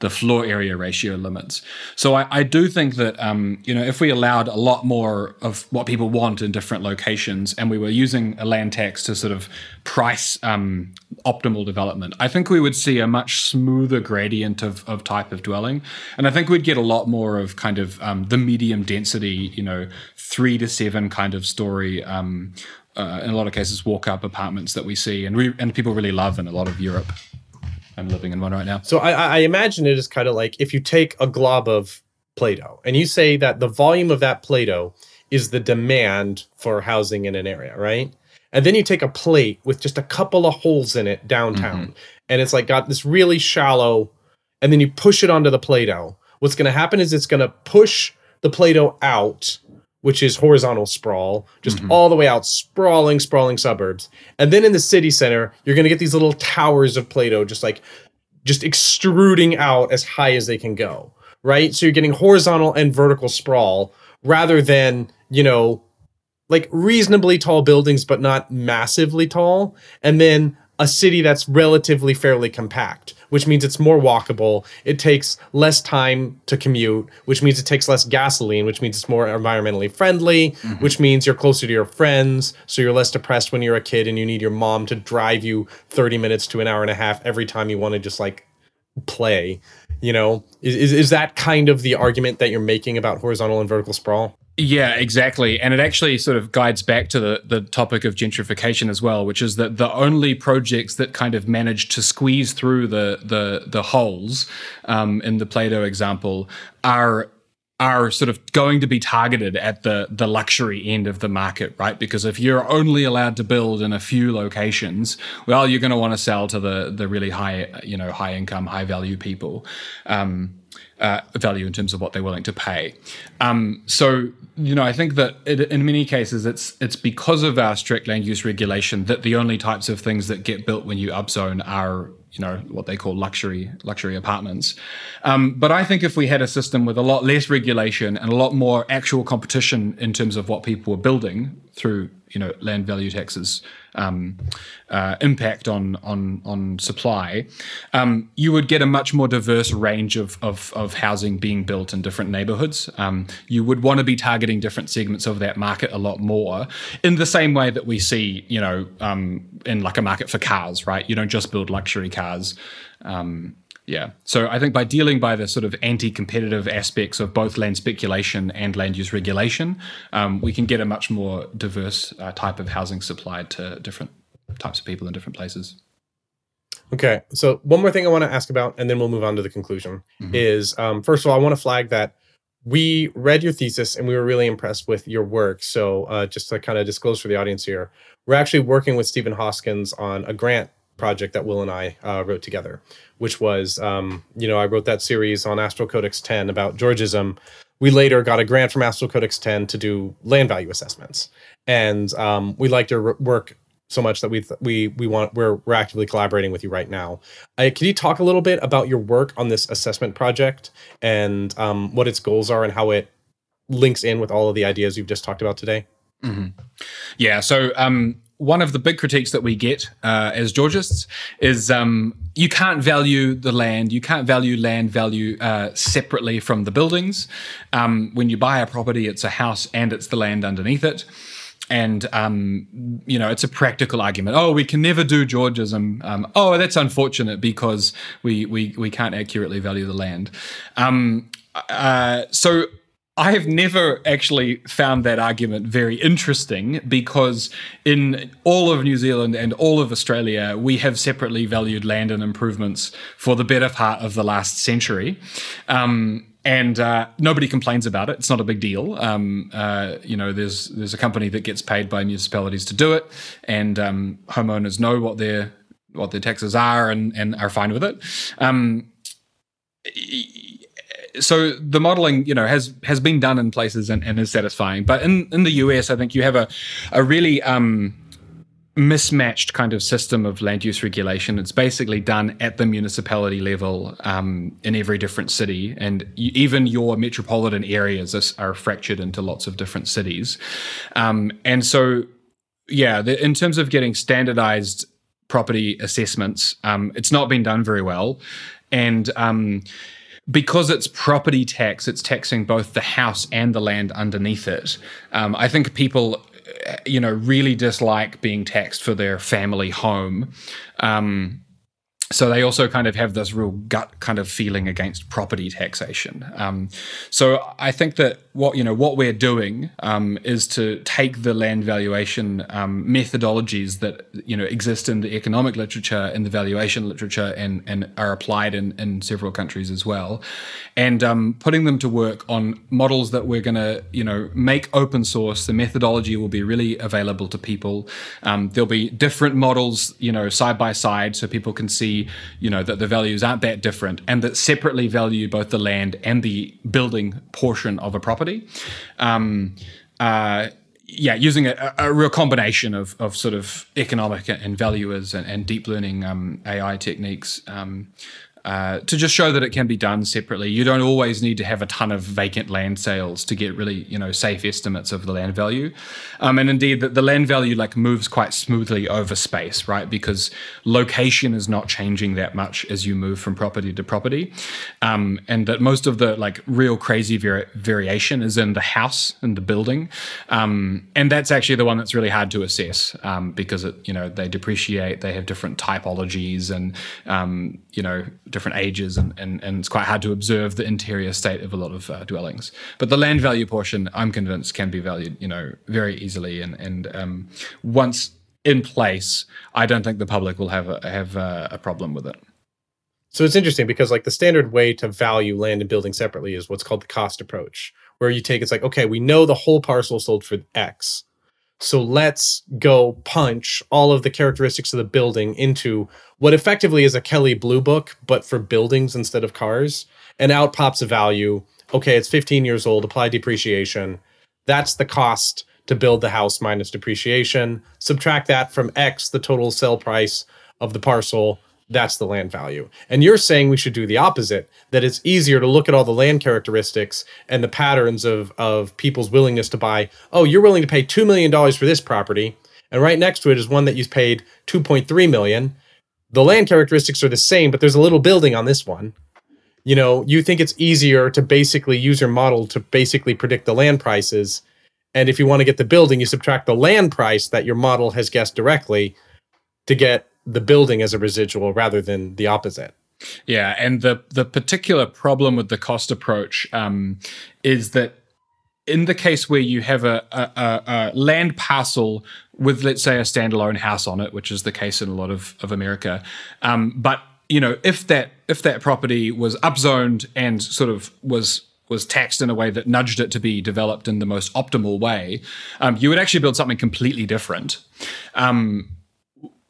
C: the floor area ratio limits. So I, I do think that um, you know if we allowed a lot more of what people want in different locations, and we were using a land tax to sort of price um, optimal development, I think we would see a much smoother gradient of, of type of dwelling, and I think we'd get a lot more of kind of um, the medium density, you know, three to seven kind of story. Um, uh, in a lot of cases, walk up apartments that we see and we, and people really love in a lot of Europe. I'm living in one right now.
D: So I, I imagine it is kind of like if you take a glob of Play-Doh and you say that the volume of that Play-Doh is the demand for housing in an area, right? And then you take a plate with just a couple of holes in it downtown, mm-hmm. and it's like got this really shallow, and then you push it onto the Play-Doh. What's going to happen is it's going to push the Play-Doh out which is horizontal sprawl, just mm-hmm. all the way out, sprawling, sprawling suburbs. And then in the city center, you're going to get these little towers of Play Doh, just like just extruding out as high as they can go, right? So you're getting horizontal and vertical sprawl rather than, you know, like reasonably tall buildings, but not massively tall. And then a city that's relatively fairly compact which means it's more walkable. It takes less time to commute, which means it takes less gasoline, which means it's more environmentally friendly, mm-hmm. which means you're closer to your friends, so you're less depressed when you're a kid and you need your mom to drive you 30 minutes to an hour and a half every time you want to just like play. You know, is, is, is that kind of the argument that you're making about horizontal and vertical sprawl?
C: Yeah, exactly. And it actually sort of guides back to the, the topic of gentrification as well, which is that the only projects that kind of manage to squeeze through the the, the holes um, in the Play-Doh example are are sort of going to be targeted at the the luxury end of the market, right? Because if you're only allowed to build in a few locations, well, you're going to want to sell to the the really high, you know, high income, high value people. Um, uh, value in terms of what they're willing to pay. Um, so you know, I think that it, in many cases it's it's because of our strict land use regulation that the only types of things that get built when you upzone are you know what they call luxury luxury apartments. Um, but I think if we had a system with a lot less regulation and a lot more actual competition in terms of what people were building through you know land value taxes um, uh, impact on on on supply, um, you would get a much more diverse range of, of, of housing being built in different neighborhoods. Um, you would want to be targeting different segments of that market a lot more, in the same way that we see, you know, um, in like a market for cars, right? You don't just build luxury cars. Um, yeah. So I think by dealing by the sort of anti-competitive aspects of both land speculation and land use regulation, um, we can get a much more diverse uh, type of housing supplied to different types of people in different places.
D: Okay. So one more thing I want to ask about, and then we'll move on to the conclusion. Mm-hmm. Is um, first of all, I want to flag that we read your thesis and we were really impressed with your work. So uh, just to kind of disclose for the audience here, we're actually working with Stephen Hoskins on a grant project that Will and I uh, wrote together, which was, um, you know, I wrote that series on Astral Codex Ten about Georgism. We later got a grant from Astral Codex Ten to do land value assessments, and um, we liked your work so much that we th- we we want we're we're actively collaborating with you right now. Uh, can you talk a little bit about your work on this assessment project and um, what its goals are and how it links in with all of the ideas you've just talked about today?
C: Mm-hmm. Yeah. So um, one of the big critiques that we get uh, as Georgists is um, you can't value the land, you can't value land value uh, separately from the buildings. Um, when you buy a property, it's a house and it's the land underneath it. and um, you know, it's a practical argument. Oh, we can never do Georgism. Um, oh, that's unfortunate because we we we can't accurately value the land. Um, uh, so I have never actually found that argument very interesting because in all of New Zealand and all of Australia, we have separately valued land and improvements for the better part of the last century. Um, and uh, nobody complains about it. It's not a big deal. Um, uh, you know, there's there's a company that gets paid by municipalities to do it, and um, homeowners know what their what their taxes are and and are fine with it. So the modeling, you know, has has been done in places and, and is satisfying. But in in the US, I think you have a a really um, mismatched kind of system of land use regulation. It's basically done at the municipality level um, in every different city, and you, even your metropolitan areas are, are, fractured into lots of different cities. Um, and so, yeah, the, in terms of getting standardized property assessments, um, it's not been done very well, and um, because it's property tax, it's taxing both the house and the land underneath it. Um, I think people, uh, you know, really dislike being taxed for their family home. Um, so they also kind of have this real gut kind of feeling against property taxation. Um, so I think that what you know what we're doing um, is to take the land valuation um, methodologies that you know exist in the economic literature, in the valuation literature, and and are applied in in several countries as well, and um, putting them to work on models that we're going to you know make open source. The methodology will be really available to people. Um, there'll be different models you know side by side, so people can see you know, that the values aren't that different and that separately value both the land and the building portion of a property. Um, uh, yeah, using a, a, real combination of, of sort of economic and valuers and, and deep learning um, AI techniques um, uh, to just show that it can be done separately. You don't always need to have a ton of vacant land sales to get really, you know, safe estimates of the land value. Um, and indeed, the, the, land value like moves quite smoothly over space, right? Because location is not changing that much as you move from property to property, um, and that most of the like real crazy vari- variation is in the house and the building, um, and that's actually the one that's really hard to assess um, because it, you know, they depreciate, they have different typologies, and um, you know different ages, and, and, and it's quite hard to observe the interior state of a lot of uh, dwellings. But the land value portion, I'm convinced, can be valued, you know, very easily. And and um, once in place, I don't think the public will have a, have a, a problem with it.
D: So it's interesting because like the standard way to value land and building separately is what's called the cost approach, where you take it's like okay, we know the whole parcel sold for X. So let's go punch all of the characteristics of the building into what effectively is a Kelley Blue Book, but for buildings instead of cars. And out pops a value. Okay, it's 15 years old, apply depreciation. That's the cost to build the house minus depreciation. Subtract that from X, the total sell price of the parcel that's the land value. And you're saying we should do the opposite, that it's easier to look at all the land characteristics and the patterns of, of people's willingness to buy. Oh, you're willing to pay $2 million for this property. And right next to it is one that you've paid 2.3 million. The land characteristics are the same, but there's a little building on this one. You know, you think it's easier to basically use your model to basically predict the land prices. And if you want to get the building, you subtract the land price that your model has guessed directly to get the building as a residual rather than the opposite.
C: Yeah, and the the particular problem with the cost approach um, is that in the case where you have a, a, a, land parcel with, let's say, a standalone house on it, which is the case in a lot of, of America, um, but you know, if that if that property was upzoned and sort of was was taxed in a way that nudged it to be developed in the most optimal way, um, you would actually build something completely different. Um,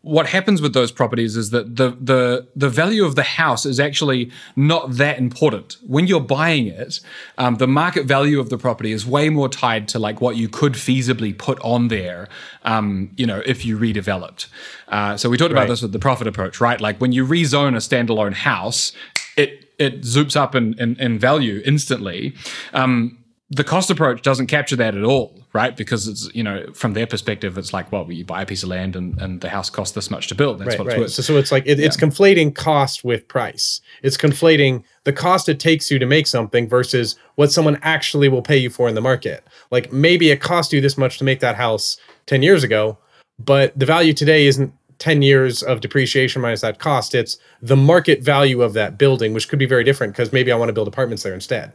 C: what happens with those properties is that the the the value of the house is actually not that important when you're buying it. Um, the market value of the property is way more tied to like what you could feasibly put on there. Um, you know, if you redeveloped. Uh, so we talked right. about this with the profit approach, right? Like when you rezone a standalone house, it it zoops up in in, in value instantly. Um, the cost approach doesn't capture that at all, right? Because it's you know from their perspective, it's like well, you buy a piece of land and, and the house costs this much to build. That's
D: right,
C: what
D: right.
C: it's
D: So,
C: worth.
D: so it's like it, it's conflating cost with price. It's conflating the cost it takes you to make something versus what someone actually will pay you for in the market. Like maybe it cost you this much to make that house 10 years ago, but the value today isn't 10 years of depreciation minus that cost. It's the market value of that building, which could be very different because maybe I want to build apartments there instead.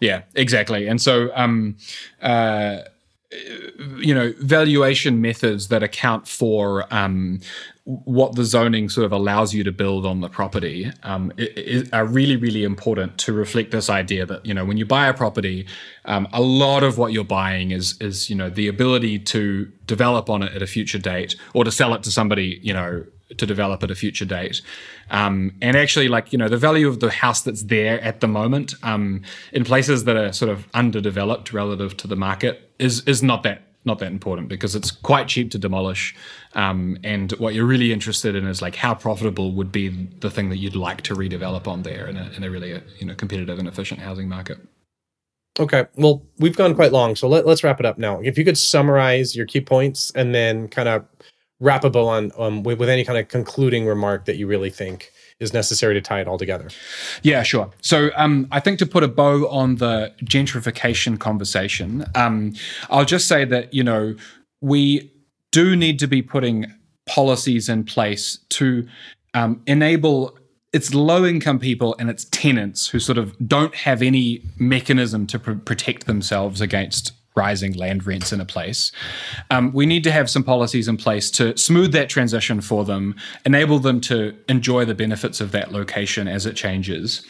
C: Yeah, exactly. And so, um, uh, you know, valuation methods that account for um, what the zoning sort of allows you to build on the property um, are really, really important to reflect this idea that you know when you buy a property, um, a lot of what you're buying is is you know the ability to develop on it at a future date or to sell it to somebody you know to develop at a future date. Um, and actually, like, you know, the value of the house that's there at the moment um, in places that are sort of underdeveloped relative to the market is is not that not that important because it's quite cheap to demolish. Um, and what you're really interested in is like how profitable would be the thing that you'd like to redevelop on there in a, in a really, you know, competitive and efficient housing market.
D: Okay. Well, we've gone quite long, so let, let's wrap it up now. If you could summarize your key points and then kind of wrap a bow on um, with, with any kind of concluding remark that you really think is necessary to tie it all together.
C: Yeah, sure. So um, I think to put a bow on the gentrification conversation, um, I'll just say that, you know, we do need to be putting policies in place to um, enable it's low income people and it's tenants who sort of don't have any mechanism to pr- protect themselves against rising land rents in a place. Um, we need to have some policies in place to smooth that transition for them, enable them to enjoy the benefits of that location as it changes.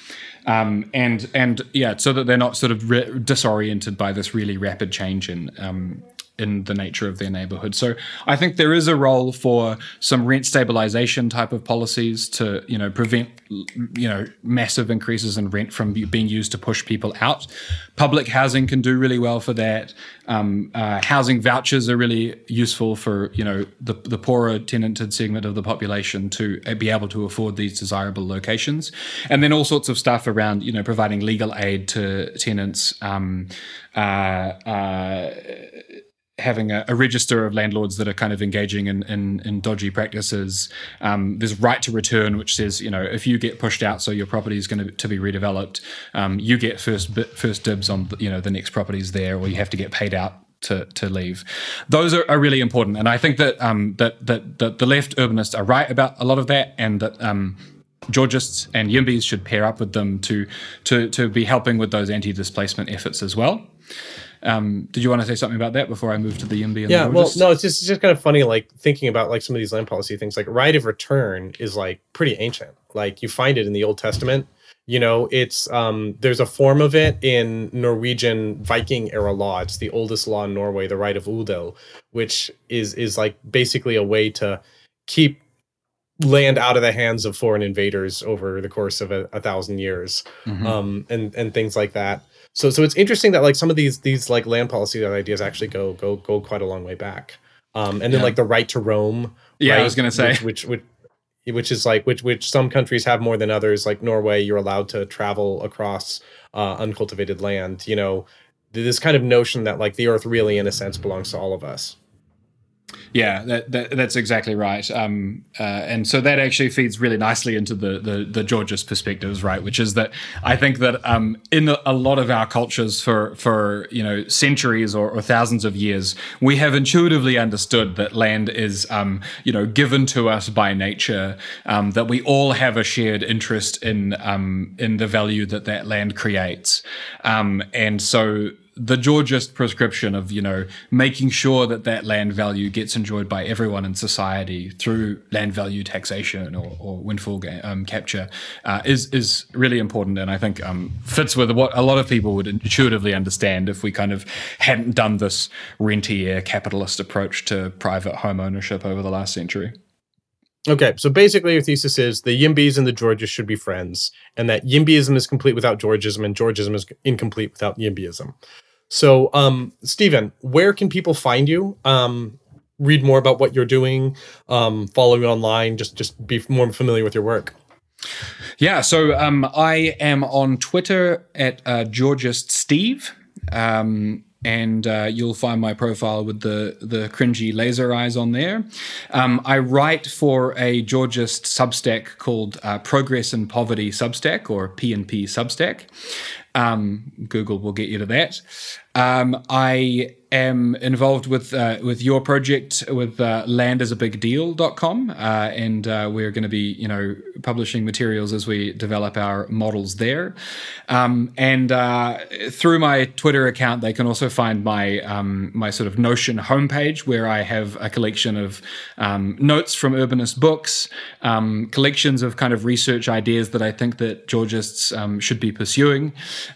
C: Um, and and yeah, so that they're not sort of re- disoriented by this really rapid change in um, in the nature of their neighborhood. So I think there is a role for some rent stabilization type of policies to you know prevent you know massive increases in rent from being used to push people out. Public housing can do really well for that. Um, uh, housing vouchers are really useful for you know the the poorer tenanted segment of the population to uh, be able to afford these desirable locations, and then all sorts of stuff around you know providing legal aid to tenants. Um, uh, uh, having a, a, register of landlords that are kind of engaging in, in, in dodgy practices. Um, there's right to return, which says, you know, if you get pushed out, so your property is going to, to be redeveloped, um, you get first first dibs on, you know, the next properties there, or you have to get paid out to, to leave. Those are, are really important, and I think that um, that, that that the left urbanists are right about a lot of that, and that. Um, Georgists and Yimbys should pair up with them to to to be helping with those anti-displacement efforts as well. Um, did you want to say something about that before I move to the? And
D: yeah,
C: the
D: well, no, it's just, it's just kind of funny, like thinking about like some of these land policy things. Like right of return is like pretty ancient. Like you find it in the Old Testament. You know, it's um, there's a form of it in Norwegian Viking era law. It's the oldest law in Norway, the right of odel, which is is like basically a way to keep land out of the hands of foreign invaders over the course of a, a thousand years
C: Mhm.
D: um, and and things like that. So so it's interesting that like some of these these like land policy ideas actually go go go quite a long way back. Um, and then
C: Yeah.
D: like the right to roam.
C: Yeah, I was gonna say.
D: which, which which which is like which which some countries have more than others. Like Norway, you're allowed to travel across uh, uncultivated land. You know, this kind of notion that like the earth really, in a sense, belongs to all of us.
C: Yeah, that, that that's exactly right. Um, uh, and so that actually feeds really nicely into the the, the perspectives, right? Which is that I think that um, in a, a lot of our cultures for for you know centuries or, or thousands of years, we have intuitively understood that land is um, you know given to us by nature. Um, that we all have a shared interest in um, in the value that that land creates, um, and so the Georgist prescription of you know making sure that that land value gets enjoyed by everyone in society through land value taxation or, or windfall ga- um, capture uh, is is really important and I think um, fits with what a lot of people would intuitively understand if we kind of hadn't done this rentier capitalist approach to private home ownership over the last century.
D: Okay, so basically your thesis is the Yimbys and the Georges should be friends, and that Yimbyism is complete without Georgism, and Georgism is incomplete without Yimbyism. So, um, Stephen, where can people find you? Um, read more about what you're doing, um, follow you online, just just be more familiar with your work.
C: Yeah, so um, I am on Twitter at uh, Georgist Steve. Um, and uh, you'll find my profile with the the cringy laser eyes on there. Um, I write for a Georgist Substack called uh, Progress and Poverty Substack or P&P Substack. Um, Google will get you to that. Um, I am involved with uh, with your project with uh, landisabigdeal.com uh, and uh, we're going to be you know publishing materials as we develop our models there. Um, and uh, through my twitter account they can also find my um, my sort of notion homepage where i have a collection of um, notes from urbanist books um, collections of kind of research ideas that i think that georgists um, should be pursuing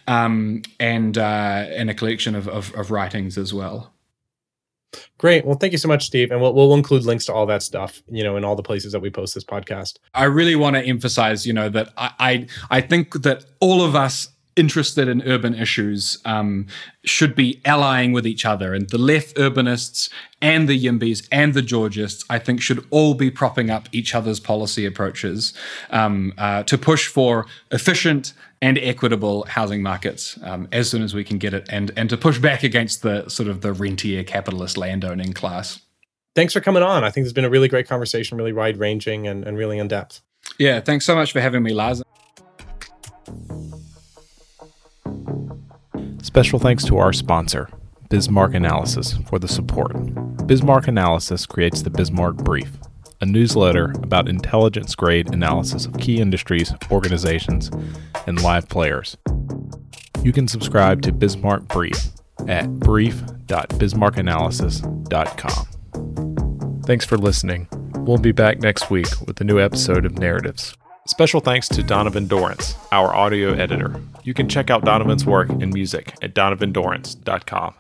C: um, and uh, and a collection of, of, of writings as well
D: Great. Well, thank you so much, Steve. And we'll, we'll include links to all that stuff, you know, in all the places that we post this podcast.
C: I really want to emphasize, you know, that I, I, I think that all of us interested in urban issues um, should be allying with each other. And the left urbanists and the Yimbys and the Georgists, I think, should all be propping up each other's policy approaches um, uh, to push for efficient and equitable housing markets um, as soon as we can get it, and and to push back against the sort of the rentier capitalist landowning class.
D: Thanks for coming on. I think it's been a really great conversation, really wide ranging and, and really in depth.
C: Yeah, thanks so much for having me, Lars.
A: Special thanks to our sponsor, Bismarck Analysis, for the support. Bismarck Analysis creates the Bismarck Brief, a newsletter about intelligence grade analysis of key industries, organizations, and live players. You can subscribe to Bismarck Brief at brief.bismarckanalysis.com. Thanks for listening. We'll be back next week with a new episode of Narratives. Special thanks to Donovan Dorrance, our audio editor. You can check out Donovan's work and music at donovandorrance.com.